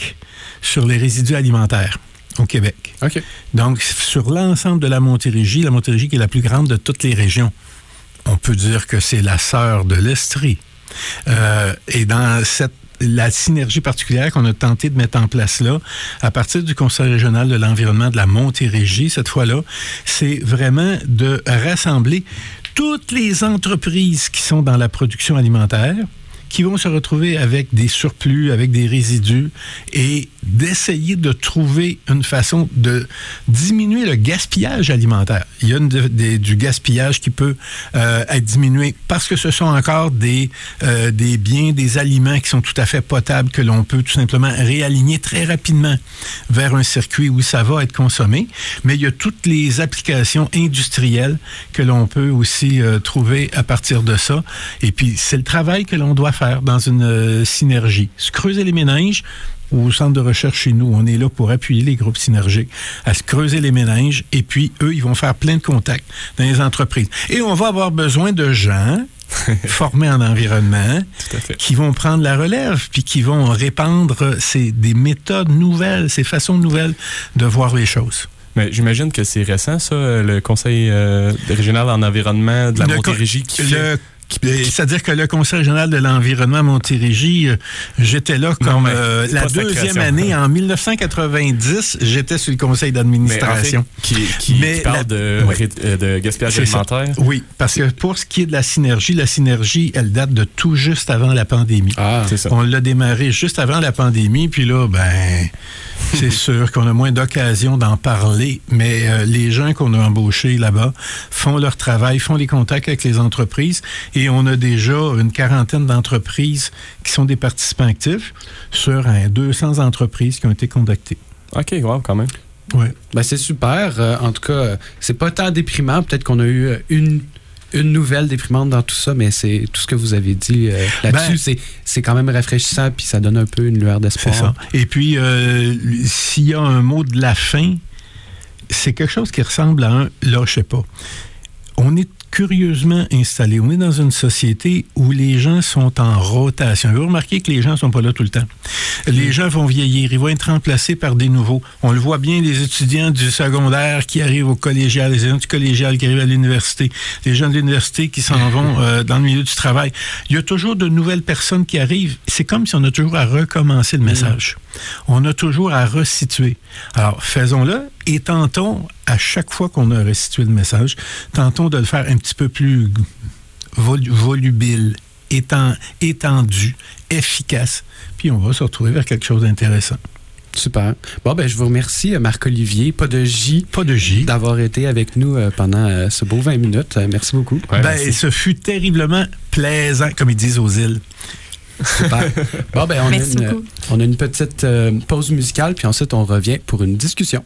sur les résidus alimentaires au Québec. OK. Donc, sur l'ensemble de la Montérégie, la Montérégie qui est la plus grande de toutes les régions, on peut dire que c'est la sœur de l'Estrie. Euh, et dans cette la synergie particulière qu'on a tenté de mettre en place là, à partir du Conseil régional de l'environnement de la Montérégie, cette fois-là, c'est vraiment de rassembler toutes les entreprises qui sont dans la production alimentaire, qui vont se retrouver avec des surplus, avec des résidus, et d'essayer de trouver une façon de diminuer le gaspillage alimentaire. Il y a une du gaspillage qui peut euh, être diminué parce que ce sont encore des, euh, des biens, des aliments qui sont tout à fait potables que l'on peut tout simplement réaligner très rapidement vers un circuit où ça va être consommé. Mais il y a toutes les applications industrielles que l'on peut aussi euh, trouver à partir de ça. Et puis, c'est le travail que l'on doit faire dans une synergie. Se creuser les méninges, au centre de recherche chez nous, on est là pour appuyer les groupes synergiques à se creuser les méninges et puis eux, ils vont faire plein de contacts dans les entreprises. Et on va avoir besoin de gens (laughs) formés en environnement qui vont prendre la relève puis qui vont répandre ces, des méthodes nouvelles, ces façons nouvelles de voir les choses. Mais j'imagine que c'est récent, ça, le Conseil euh, régional en environnement de la Le Montérégie qui fait... Le- C'est-à-dire que le Conseil régional de l'environnement à Montérégie, euh, j'étais là comme euh, la deuxième année. En 1990, j'étais sur le conseil en d'administration. fait, qui, qui- Mais qui parle la- de, Oui. euh, de gaspillage ça. alimentaire? Oui, parce que pour ce qui est de la synergie, la synergie, elle date de tout juste avant la pandémie. Ah, C'est ça. On l'a démarré juste avant la pandémie, puis là, ben, c'est sûr qu'on a moins d'occasion d'en parler, mais euh, les gens qu'on a embauchés là-bas font leur travail, font les contacts avec les entreprises, et on a déjà une quarantaine d'entreprises qui sont des participants actifs sur hein, 200 entreprises qui ont été contactées. OK, wow, quand même. Ouais. Ben, c'est super. Euh, en tout cas, c'est pas tant déprimant. Peut-être qu'on a eu une, une nouvelle déprimante dans tout ça, mais c'est tout ce que vous avez dit euh, là-dessus. Ben- c'est, c'est quand même rafraîchissant, puis ça donne un peu une lueur d'espoir. C'est ça. Et puis, euh, s'il y a un mot de la fin, c'est quelque chose qui ressemble à un lâchez pas. On est curieusement installé. On est dans une société où les gens sont en rotation. Vous remarquez que les gens sont pas là tout le temps. Les gens vont vieillir, ils vont être remplacés par des nouveaux. On le voit bien, les étudiants du secondaire qui arrivent au collégial, les étudiants du collégial qui arrivent à l'université, les gens de l'université qui s'en (laughs) vont euh, dans le milieu du travail. Il y a toujours de nouvelles personnes qui arrivent. C'est comme si on a toujours à recommencer le message. On a toujours à resituer. Alors, faisons-le et tentons, à chaque fois qu'on a restitué le message, tentons de le faire un petit peu plus vol- volubile, éten- étendu, efficace. Puis on va se retrouver vers quelque chose d'intéressant. Super. Bon, ben, je vous remercie, euh, Marc-Olivier, pas de J, Pas de J. d'avoir été avec nous euh, pendant euh, ce beau 20 minutes. Merci beaucoup. Ouais, ben, merci. ce fut terriblement plaisant, comme ils disent aux îles. Super. (laughs) Bon, ben, on, a une, beaucoup. on a une petite euh, pause musicale, puis ensuite, on revient pour une discussion.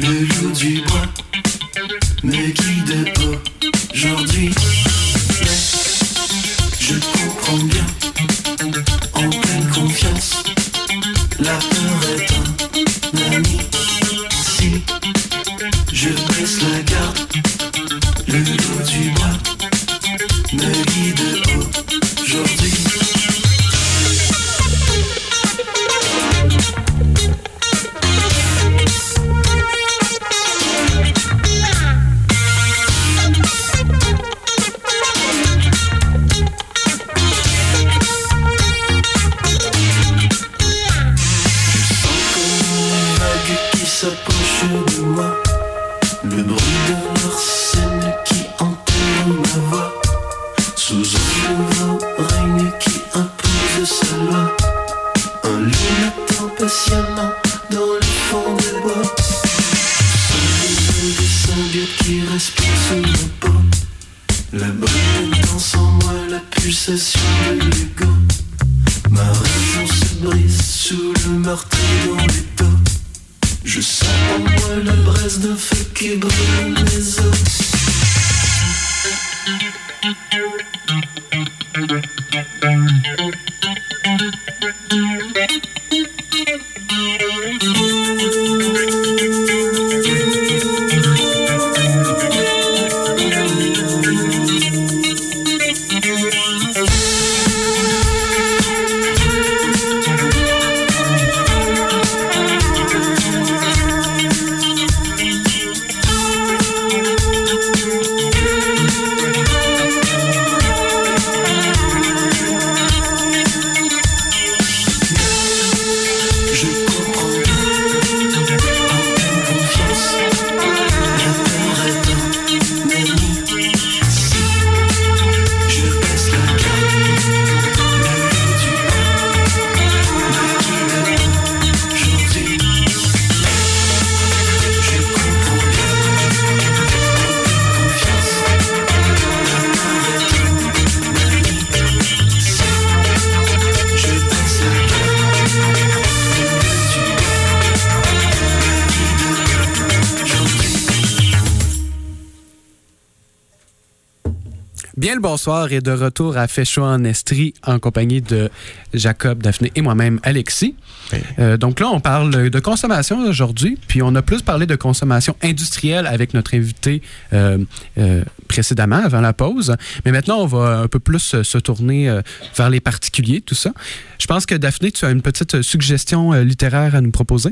Le loup du bois me guide aujourd'hui. Mais je comprends bien, le bonsoir et de retour à chaud en Estrie en compagnie de Jacob, Daphné et moi-même, Alexis. Euh, donc là, on parle de consommation aujourd'hui, puis on a plus parlé de consommation industrielle avec notre invité euh, euh, précédemment, avant la pause. Mais maintenant, on va un peu plus se tourner euh, vers les particuliers, tout ça. Je pense que Daphné, tu as une petite suggestion euh, littéraire à nous proposer?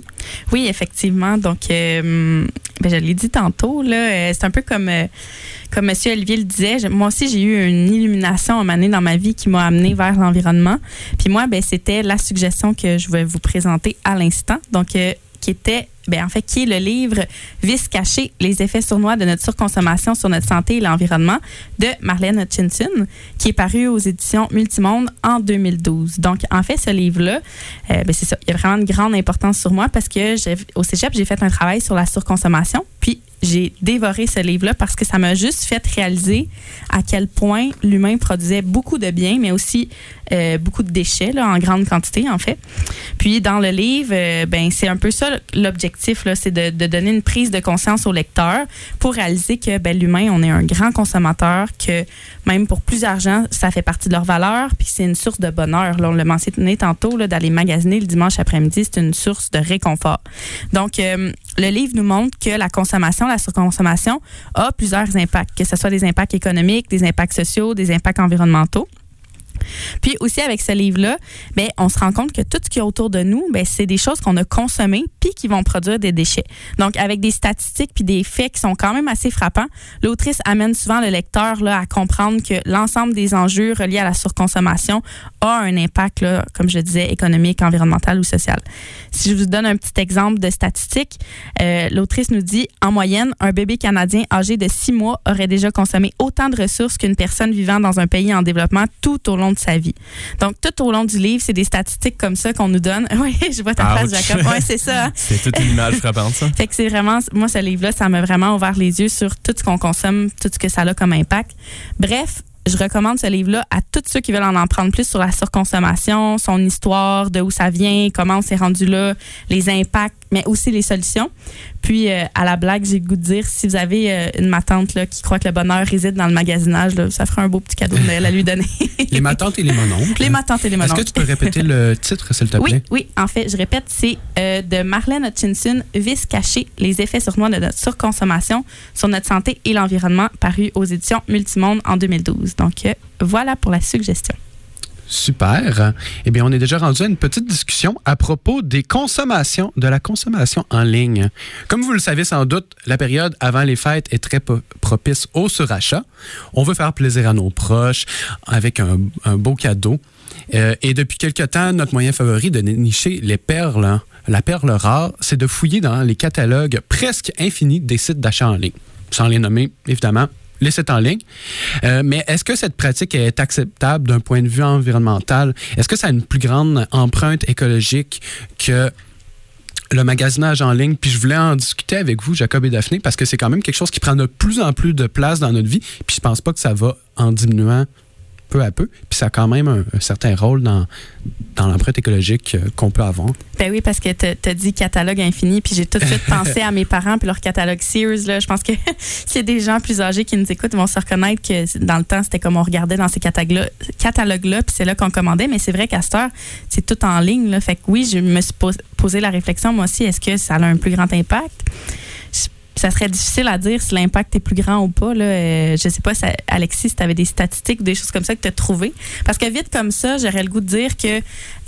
Oui, effectivement. Donc, euh, ben, je l'ai dit tantôt, là, euh, c'est un peu comme, euh, comme M. Olivier le disait. Moi aussi, j'ai eu une illumination à un dans ma vie qui m'a amené vers l'environnement. Puis moi, ben, c'était la suggestion que je vais vous présenter à l'instant. Donc, euh, qui était, ben, en fait, qui est le livre Vice caché, les effets sournois de notre surconsommation sur notre santé et l'environnement de Marlène Hutchinson, qui est paru aux éditions Multimonde en 2012. Donc, en fait, ce livre-là, euh, ben, c'est il a vraiment une grande importance sur moi parce que au cégep, j'ai fait un travail sur la surconsommation, puis j'ai dévoré ce livre-là parce que ça m'a juste fait réaliser à quel point l'humain produisait beaucoup de biens, mais aussi euh, beaucoup de déchets là, en grande quantité, en fait. Puis dans le livre, euh, ben c'est un peu ça l'objectif, c'est de, donner une prise de conscience au lecteur pour réaliser que ben, l'humain, on est un grand consommateur, que même pour plusieurs gens, ça fait partie de leur valeur, puis c'est une source de bonheur. Là, on l'a mentionné tantôt, d'aller magasiner le dimanche après-midi, c'est une source de réconfort. Donc, euh, le livre nous montre que la consommation, la surconsommation a plusieurs impacts, que ce soit des impacts économiques, des impacts sociaux, des impacts environnementaux. Puis aussi avec ce livre-là, ben, on se rend compte que tout ce qui est autour de nous, ben, c'est des choses qu'on a consommées puis qui vont produire des déchets. Donc avec des statistiques puis des faits qui sont quand même assez frappants, l'autrice amène souvent le lecteur là, à comprendre que l'ensemble des enjeux reliés à la surconsommation a un impact, là, comme je disais, économique, environnemental ou social. Si je vous donne un petit exemple de statistiques, euh, l'autrice nous dit en moyenne, un bébé canadien âgé de six mois aurait déjà consommé autant de ressources qu'une personne vivant dans un pays en développement tout au long de sa vie. Donc, tout au long du livre, c'est des statistiques comme ça qu'on nous donne. (laughs) Oui, je vois ta face, Ouch. Jacob. Oui, c'est ça. C'est toute une image frappante, ça. (laughs) Fait que c'est vraiment, moi, ce livre-là, ça m'a vraiment ouvert les yeux sur tout ce qu'on consomme, tout ce que ça a comme impact. Bref, je recommande ce livre-là à tous ceux qui veulent en apprendre plus sur la surconsommation, son histoire, de où ça vient, comment on s'est rendu là, les impacts, mais aussi les solutions. Puis, euh, à la blague, j'ai le goût de dire, si vous avez euh, une matante là, qui croit que le bonheur réside dans le magasinage, là, ça fera un beau petit cadeau de Noël à lui donner. (laughs) Les matantes et les mononcles. les matantes et les Est-ce mononcles. que tu peux répéter le titre, s'il te plaît? Oui, oui, en fait, je répète, c'est euh, de Marlène Hutchinson, Vice caché, les effets sournois de notre surconsommation sur notre santé et l'environnement, paru aux éditions Multimonde en 2012. Donc, euh, voilà pour la suggestion. Super. Eh bien, on est déjà rendu à une petite discussion à propos des consommations, de la consommation en ligne. Comme vous le savez sans doute, la période avant les fêtes est très propice au surachat. On veut faire plaisir à nos proches avec un, beau cadeau. Euh, et depuis quelque temps, notre moyen favori de nicher les perles, la perle rare, c'est de fouiller dans les catalogues presque infinis des sites d'achat en ligne. Sans les nommer, évidemment, sites en ligne. Euh, mais est-ce que cette pratique est acceptable d'un point de vue environnemental? Est-ce que ça a une plus grande empreinte écologique que le magasinage en ligne? Puis je voulais en discuter avec vous, Jacob et Daphné, parce que c'est quand même quelque chose qui prend de plus en plus de place dans notre vie. Puis je pense pas que ça va en diminuant peu à peu. Puis ça a quand même un, un certain rôle dans, dans l'empreinte écologique euh, qu'on peut avoir. Ben oui, parce que tu as dit catalogue infini, puis j'ai tout de suite (laughs) pensé à mes parents puis leur catalogue Sears. Là. Je pense que (laughs) s'il y a des gens plus âgés qui nous écoutent, vont se reconnaître que dans le temps, c'était comme on regardait dans ces catalogues-là, puis c'est là qu'on commandait. Mais c'est vrai qu'à cette heure, c'est tout en ligne. Là. Fait que oui, je me suis pos- posé la réflexion, moi aussi, est-ce que ça a un plus grand impact? Ça serait difficile à dire si l'impact est plus grand ou pas. Là. Euh, je sais pas, Alexis, si tu avais des statistiques ou des choses comme ça que tu as trouvées. Parce que vite comme ça, j'aurais le goût de dire que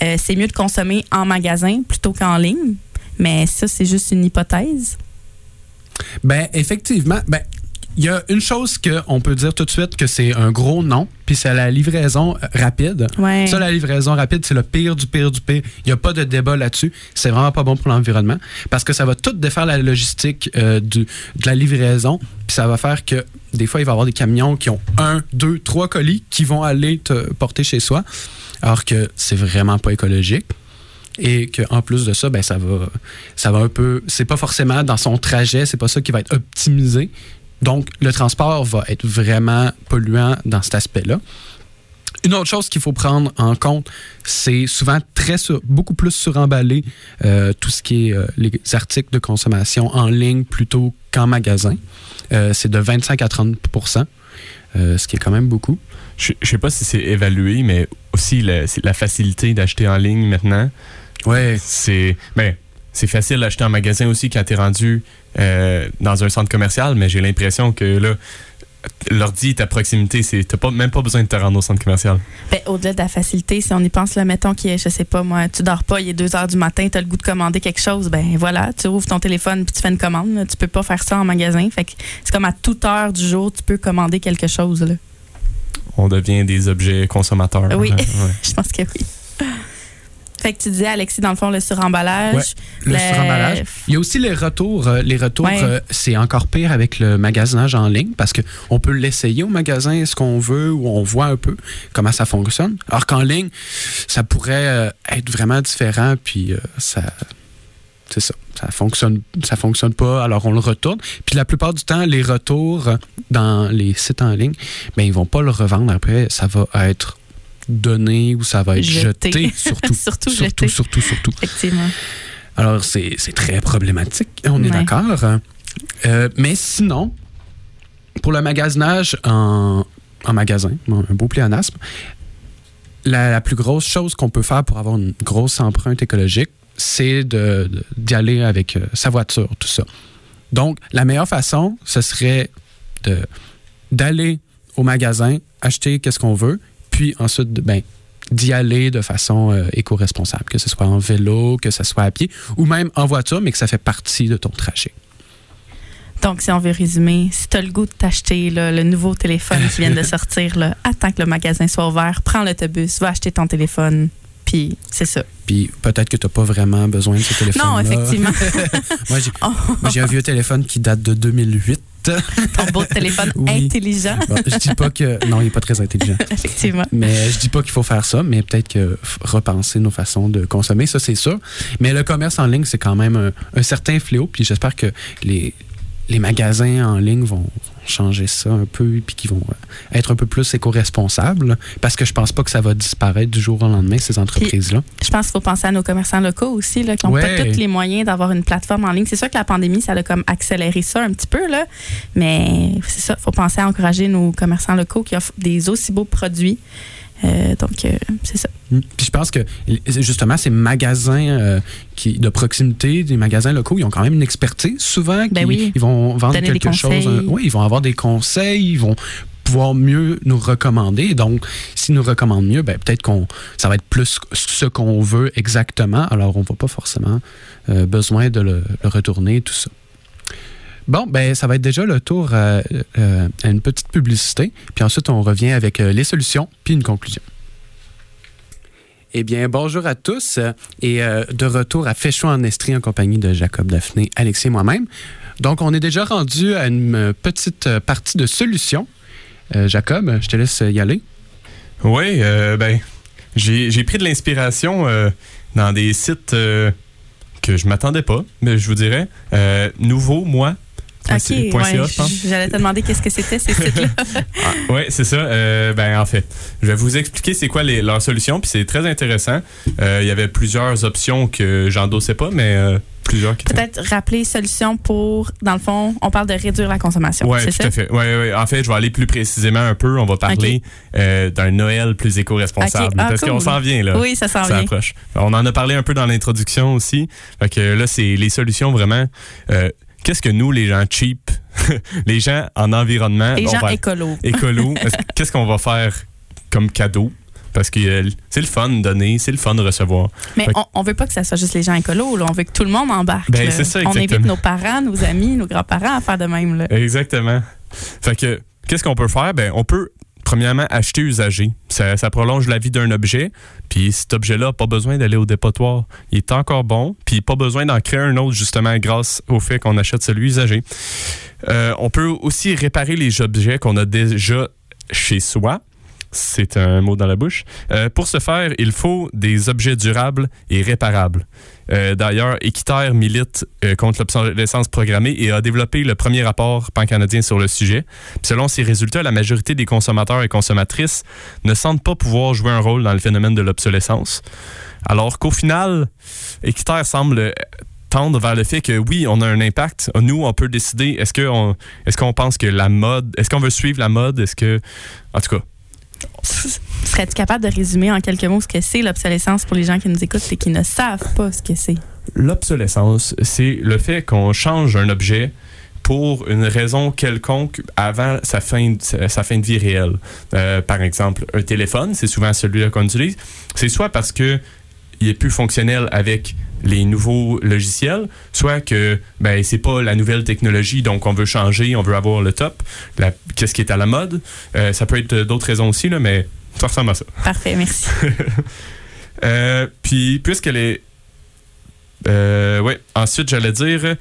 euh, c'est mieux de consommer en magasin plutôt qu'en ligne. Mais ça, c'est juste une hypothèse. Ben, effectivement, ben, il y a une chose qu'on peut dire tout de suite que c'est un gros non, puis c'est la livraison rapide. Ouais. Ça, la livraison rapide, c'est le pire du pire du pire. Il n'y a pas de débat là-dessus. C'est vraiment pas bon pour l'environnement parce que ça va tout défaire la logistique euh, du, de la livraison. Puis ça va faire que des fois, il va y avoir des camions qui ont un, deux, trois colis qui vont aller te porter chez soi, alors que c'est vraiment pas écologique. Et qu'en plus de ça, ben, ça va, ça va un peu. C'est pas forcément dans son trajet, c'est pas ça qui va être optimisé. Donc, le transport va être vraiment polluant dans cet aspect-là. Une autre chose qu'il faut prendre en compte, c'est souvent très sur- beaucoup plus suremballé euh, tout ce qui est euh, les articles de consommation en ligne plutôt qu'en magasin. Euh, c'est de 25 à 30% euh, ce qui est quand même beaucoup. Je je sais pas si c'est évalué, mais aussi la facilité d'acheter en ligne maintenant. Ouais. C'est ben, c'est facile d'acheter en magasin aussi quand tu es rendu euh, dans un centre commercial, mais j'ai l'impression que là, l'ordi est à proximité. Tu n'as pas, même pas besoin de te rendre au centre commercial. Ben, Au-delà de la facilité, si on y pense, là, mettons qu'il est, je sais pas, moi, tu dors pas, il est 2 heures du matin, tu as le goût de commander quelque chose, ben voilà, tu ouvres ton téléphone puis tu fais une commande. là. Tu peux pas faire ça en magasin. Fait que c'est comme à toute heure du jour, tu peux commander quelque chose. Là. On devient des objets consommateurs. Oui. Ouais. (laughs) Je pense que oui. Fait que tu disais, Alexis, dans le fond, le suremballage. Ouais, Le Le- suremballage. Il y a aussi les retours. Euh, les retours, Ouais. euh, c'est encore pire avec le magasinage en ligne parce que on peut l'essayer au magasin, ce qu'on veut, ou on voit un peu comment ça fonctionne. Alors qu'en ligne, ça pourrait euh, être vraiment différent, puis euh, ça. C'est ça. Ça fonctionne, ça fonctionne pas, alors on le retourne. Puis la plupart du temps, les retours dans les sites en ligne, ben, ils vont pas le revendre après. Ça va être donné ou ça va être Jeté. jeté, (laughs) surtout. Surtout surtout, jeté. surtout, surtout. Effectivement. Alors, c'est c'est très problématique, on est Ouais. d'accord. Euh, mais sinon, pour le magasinage en, en magasin, un beau pléonasme, la, la plus grosse chose qu'on peut faire pour avoir une grosse empreinte écologique, c'est d'y aller avec euh, sa voiture, tout ça. Donc, la meilleure façon, ce serait d'aller au magasin, acheter qu'est-ce qu'on veut, puis ensuite, ben, d'y aller de façon euh, éco-responsable, que ce soit en vélo, que ce soit à pied, ou même en voiture, mais que ça fait partie de ton trajet. Donc, si on veut résumer, si tu as le goût de t'acheter là, le nouveau téléphone qui vient de (laughs) sortir, là, attends que le magasin soit ouvert, prends l'autobus, va acheter ton téléphone, puis c'est ça. Puis peut-être que tu n'as pas vraiment besoin de ce téléphone. Non, effectivement, (laughs) Moi, j'ai (laughs) Oh. moi, j'ai un vieux téléphone qui date de 2008. Ton beau téléphone Oui. intelligent, Bon, je dis pas que. Non, il n'est pas très intelligent. (laughs) effectivement. Mais je dis pas qu'il faut faire ça, mais peut-être que repenser nos façons de consommer, ça c'est sûr. Mais le commerce en ligne, c'est quand même un, un certain fléau. Puis j'espère que les, les magasins en ligne vont changer ça un peu, puis qu'ils vont euh, être un peu plus éco-responsables. Parce que je pense pas que ça va disparaître du jour au lendemain, ces entreprises-là. Je pense qu'il faut penser à nos commerçants locaux aussi, là, qui n'ont Ouais. pas tous les moyens d'avoir une plateforme en ligne. C'est sûr que la pandémie, ça a comme accéléré ça un petit peu, là, mais c'est ça, il faut penser à encourager nos commerçants locaux qui offrent des aussi beaux produits. Euh, donc, euh, c'est ça. Mm. Puis je pense que justement ces magasins euh, qui de proximité, des magasins locaux, ils ont quand même une expertise souvent. Ben oui. Ils vont vendre Donner quelque chose. euh, oui, ils vont avoir des conseils, ils vont pouvoir mieux nous recommander. Donc, s'ils nous recommandent mieux, ben, peut-être qu'on ça va être plus ce qu'on veut exactement. Alors, on va pas forcément euh, besoin de le, le retourner, tout ça. Bon, ben ça va être déjà le tour euh, euh, à une petite publicité. Puis ensuite, on revient avec les solutions, puis une conclusion. Eh bien, bonjour à tous euh, et euh, de retour à Féchou en Estrie en compagnie de Jacob Daphné, Alexis et moi-même. Donc, on est déjà rendu à une euh, petite partie de solutions. Euh, Jacob, je te laisse y aller. Oui, ben, j'ai pris de l'inspiration dans des sites que je m'attendais pas, mais je vous dirais. Nouveau, moi, OK, point ouais, CA, je pense. j'allais te demander qu'est-ce que c'était ces sites-là. (laughs) (laughs) Oui, c'est ça. Euh, ben, en fait, je vais vous expliquer c'est quoi les, leurs solutions, puis c'est très intéressant. Euh, Il y avait plusieurs options que j'endossais pas, mais euh, plusieurs qui Peut-être rappeler solution pour, dans le fond, on parle de réduire la consommation. C'est tout ça? à fait. Ouais, ouais. En fait, je vais aller plus précisément un peu. On va parler d'un Noël plus éco-responsable. Ah, parce qu'on s'en vient, là. Oui, ça s'en Ça vient. approche. On en a parlé un peu dans l'introduction aussi. Fait que là, c'est les solutions vraiment. Qu'est-ce que nous, les gens cheap, (laughs) les gens en environnement, Les gens va- écolo, (laughs) qu'est-ce qu'on va faire comme cadeau? Parce que euh, c'est le fun de donner, c'est le fun de recevoir. Mais que- on, on veut pas que ça soit juste les gens écolos. Là. On veut que tout le monde embarque. Ben, ça, on invite nos parents, nos amis, nos grands-parents à faire de même. Là. Exactement. Fait que, qu'est-ce qu'on peut faire? Ben, on peut, premièrement, acheter usagé. Ça, prolonge la vie d'un objet. Puis cet objet-là n'a pas besoin d'aller au dépotoir. Il est encore bon. Puis pas besoin d'en créer un autre, justement, grâce au fait qu'on achète celui usagé. Euh, on peut aussi réparer les objets qu'on a déjà chez soi. C'est un mot dans la bouche. Euh, pour ce faire, il faut des objets durables et réparables. Euh, D'ailleurs, Équiterre milite euh, contre l'obsolescence programmée et a développé le premier rapport pan-canadien sur le sujet. Selon ses résultats, la majorité des consommateurs et consommatrices ne sentent pas pouvoir jouer un rôle dans le phénomène de l'obsolescence. Alors qu'au final, Équiterre semble tendre vers le fait que oui, on a un impact. Nous, on peut décider, est-ce qu'on est pense que la mode, est-ce qu'on veut suivre la mode, est-ce que... En tout cas, Serais-tu capable de résumer en quelques mots ce que c'est l'obsolescence pour les gens qui nous écoutent et qui ne savent pas ce que c'est? L'obsolescence, c'est le fait qu'on change un objet pour une raison quelconque avant sa fin, sa sa fin de vie réelle. Euh, par exemple, un téléphone, c'est souvent celui-là qu'on utilise. C'est soit parce que il est plus fonctionnel avec les nouveaux logiciels, soit que ben c'est pas la nouvelle technologie, donc on veut changer, on veut avoir le top, qu'est-ce qui est à la mode. Euh, ça peut être d'autres raisons aussi là, mais ça ressemble à ça. Parfait, merci. (laughs) Euh, puis, puisqu'elle est. Euh, ouais, ensuite, j'allais dire.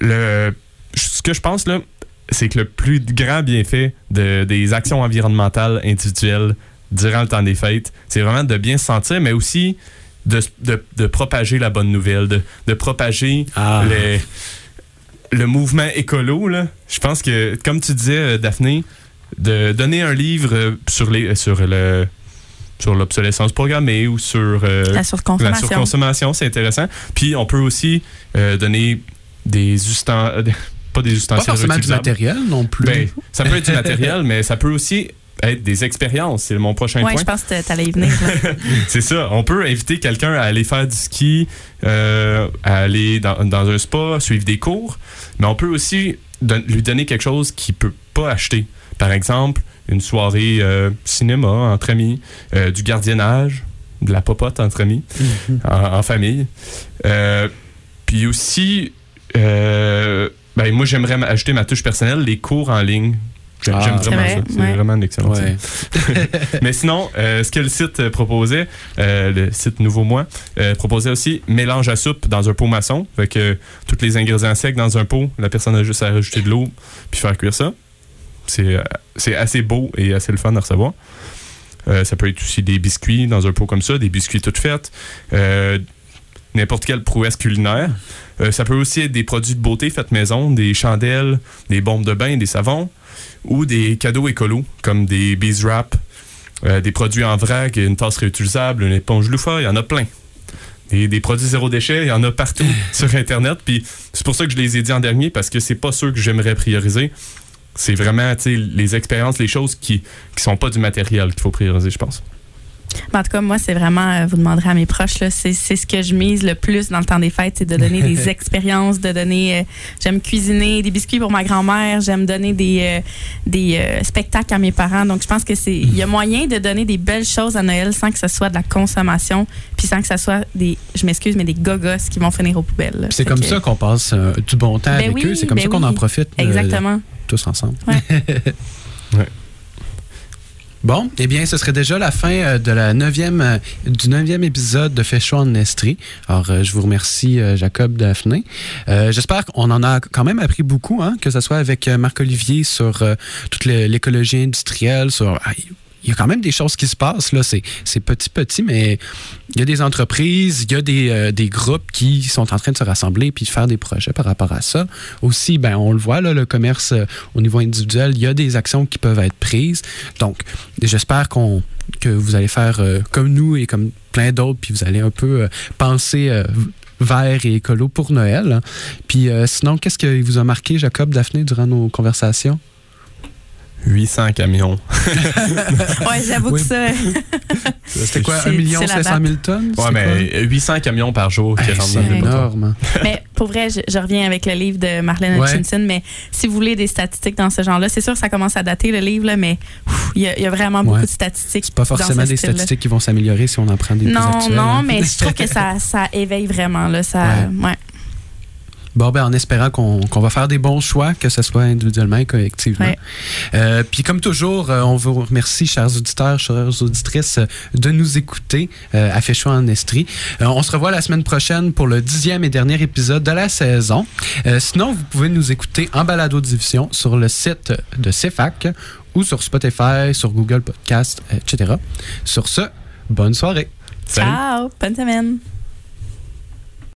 Le, ce que je pense, là, c'est que le plus grand bienfait de, des actions environnementales individuelles durant le temps des fêtes, c'est vraiment de bien se sentir, mais aussi de, de, de propager la bonne nouvelle, de, de propager Ah. les- le mouvement écolo. Là. Je pense que, comme tu disais, euh, Daphné, de donner un livre euh, sur, les, sur le sur l'obsolescence programmée ou sur euh, La surconsommation. surconsommation, c'est intéressant. Puis on peut aussi euh, donner des ustensiles, (laughs) pas des Pas ustensiles forcément du matériel non plus. Ben, ça peut être du matériel, (laughs) mais ça peut aussi être des expériences. C'est mon prochain Oui, point. je pense que tu allais y venir. (laughs) C'est ça. On peut inviter quelqu'un à aller faire du ski, euh, à aller dans, dans un spa, suivre des cours, mais on peut aussi don- lui donner quelque chose qu'il peut pas acheter. Par exemple, une soirée euh, cinéma entre amis, euh, du gardiennage, de la popote entre amis, en, en famille. Euh, Puis aussi, euh, ben, moi j'aimerais ajouter ma touche personnelle, les cours en ligne. J'aime Ah. j'aime vraiment vrai, ça. C'est ouais. vraiment un excellent Ouais. (laughs) mais sinon, euh, ce que le site euh, proposait, euh, le site Nouveau Moi, euh, proposait aussi mélange à soupe dans un pot maçon. Fait que tous les ingrédients secs dans un pot, la personne a juste à rajouter de l'eau puis faire cuire ça. C'est euh, c'est assez beau et assez le fun à recevoir. Euh, ça peut être aussi des biscuits dans un pot comme ça, des biscuits toutes faites. Euh, N'importe quelle prouesse culinaire. Euh, ça peut aussi être des produits de beauté faits maison, des chandelles, des bombes de bain, des savons ou des cadeaux écolos comme des bees wrap, euh, des produits en vrac, une tasse réutilisable, une éponge loufa, il y en a plein. Et des produits zéro déchet, il y en a partout (laughs) sur Internet. Puis c'est pour ça que je les ai dit en dernier, parce que c'est pas ceux que j'aimerais prioriser. C'est vraiment les expériences, les choses qui, qui sont pas du matériel qu'il faut prioriser, je pense. Mais en tout cas, moi, c'est vraiment, euh, vous demanderez à mes proches, c'est ce que je mise le plus dans le temps des fêtes, c'est de donner des (laughs) expériences, de donner. euh, j'aime cuisiner des biscuits pour ma grand-mère, j'aime donner des, euh, des euh, spectacles à mes parents. Donc, je pense que c'est. Il y a moyen de donner des belles choses à Noël sans que ce soit de la consommation, puis sans que ce soit des. Je m'excuse, mais des gogos qui vont finir aux poubelles. C'est comme que- ça qu'on passe du bon temps Ben avec oui, eux. C'est comme ben ça qu'on oui. en profite Exactement. tous ensemble. Ouais. (laughs) Ouais. Bon, eh bien, ce serait déjà la fin euh, de la neuvième, euh, du neuvième épisode de Fait chaud en Estrie. Alors, euh, je vous remercie, Jacob Daphné. J'espère qu'on en a quand même appris beaucoup, hein, que ce soit avec Marc-Olivier sur toute l'écologie industrielle, sur... ah, il y a quand même des choses qui se passent. Là. C'est, petit, petit, mais il y a des entreprises, il y a des, euh, des groupes qui sont en train de se rassembler puis de faire des projets par rapport à ça. Aussi, ben, on le voit, là, le commerce euh, au niveau individuel, il y a des actions qui peuvent être prises. Donc, j'espère qu'on, que vous allez faire euh, comme nous et comme plein d'autres, puis vous allez un peu penser vert et écolo pour Noël. Puis euh, sinon, qu'est-ce qui vous a marqué, Jacob, Daphné, durant nos conversations? 800 camions. (laughs) Ouais, j'avoue Oui. que ça. (laughs) C'était quoi, C'est- 1 million c'est la 500 000 tonnes? Ouais, mais 800 camions par jour quoi? qui Hey, rentrent c'est dans énorme. (laughs) mais pour vrai, je, je reviens avec le livre de Marlène Ouais. Hutchinson. Mais si vous voulez des statistiques dans ce genre-là, c'est sûr que ça commence à dater le livre, là, mais il y, a- il y a vraiment beaucoup Ouais. de statistiques. C'est pas dans forcément ce des statistiques qui vont s'améliorer si on en prend des plus Non, actuelles, non, hein. mais je trouve que ça, ça éveille vraiment. Là, ça, ouais. Bon, ben, en espérant qu'on va faire des bons choix, que ce soit individuellement et collectivement. Ouais. Euh, Puis comme toujours, euh, on vous remercie, chers auditeurs, chères auditrices, de nous écouter euh, à chaud en Estrie. Euh, on se revoit la semaine prochaine pour le dixième et dernier épisode de la saison. Sinon, vous pouvez nous écouter en balado-diffusion sur le site de CEFAC ou sur Spotify, sur Google Podcast, etc. Sur ce, bonne soirée. Salut. Ciao, bonne semaine.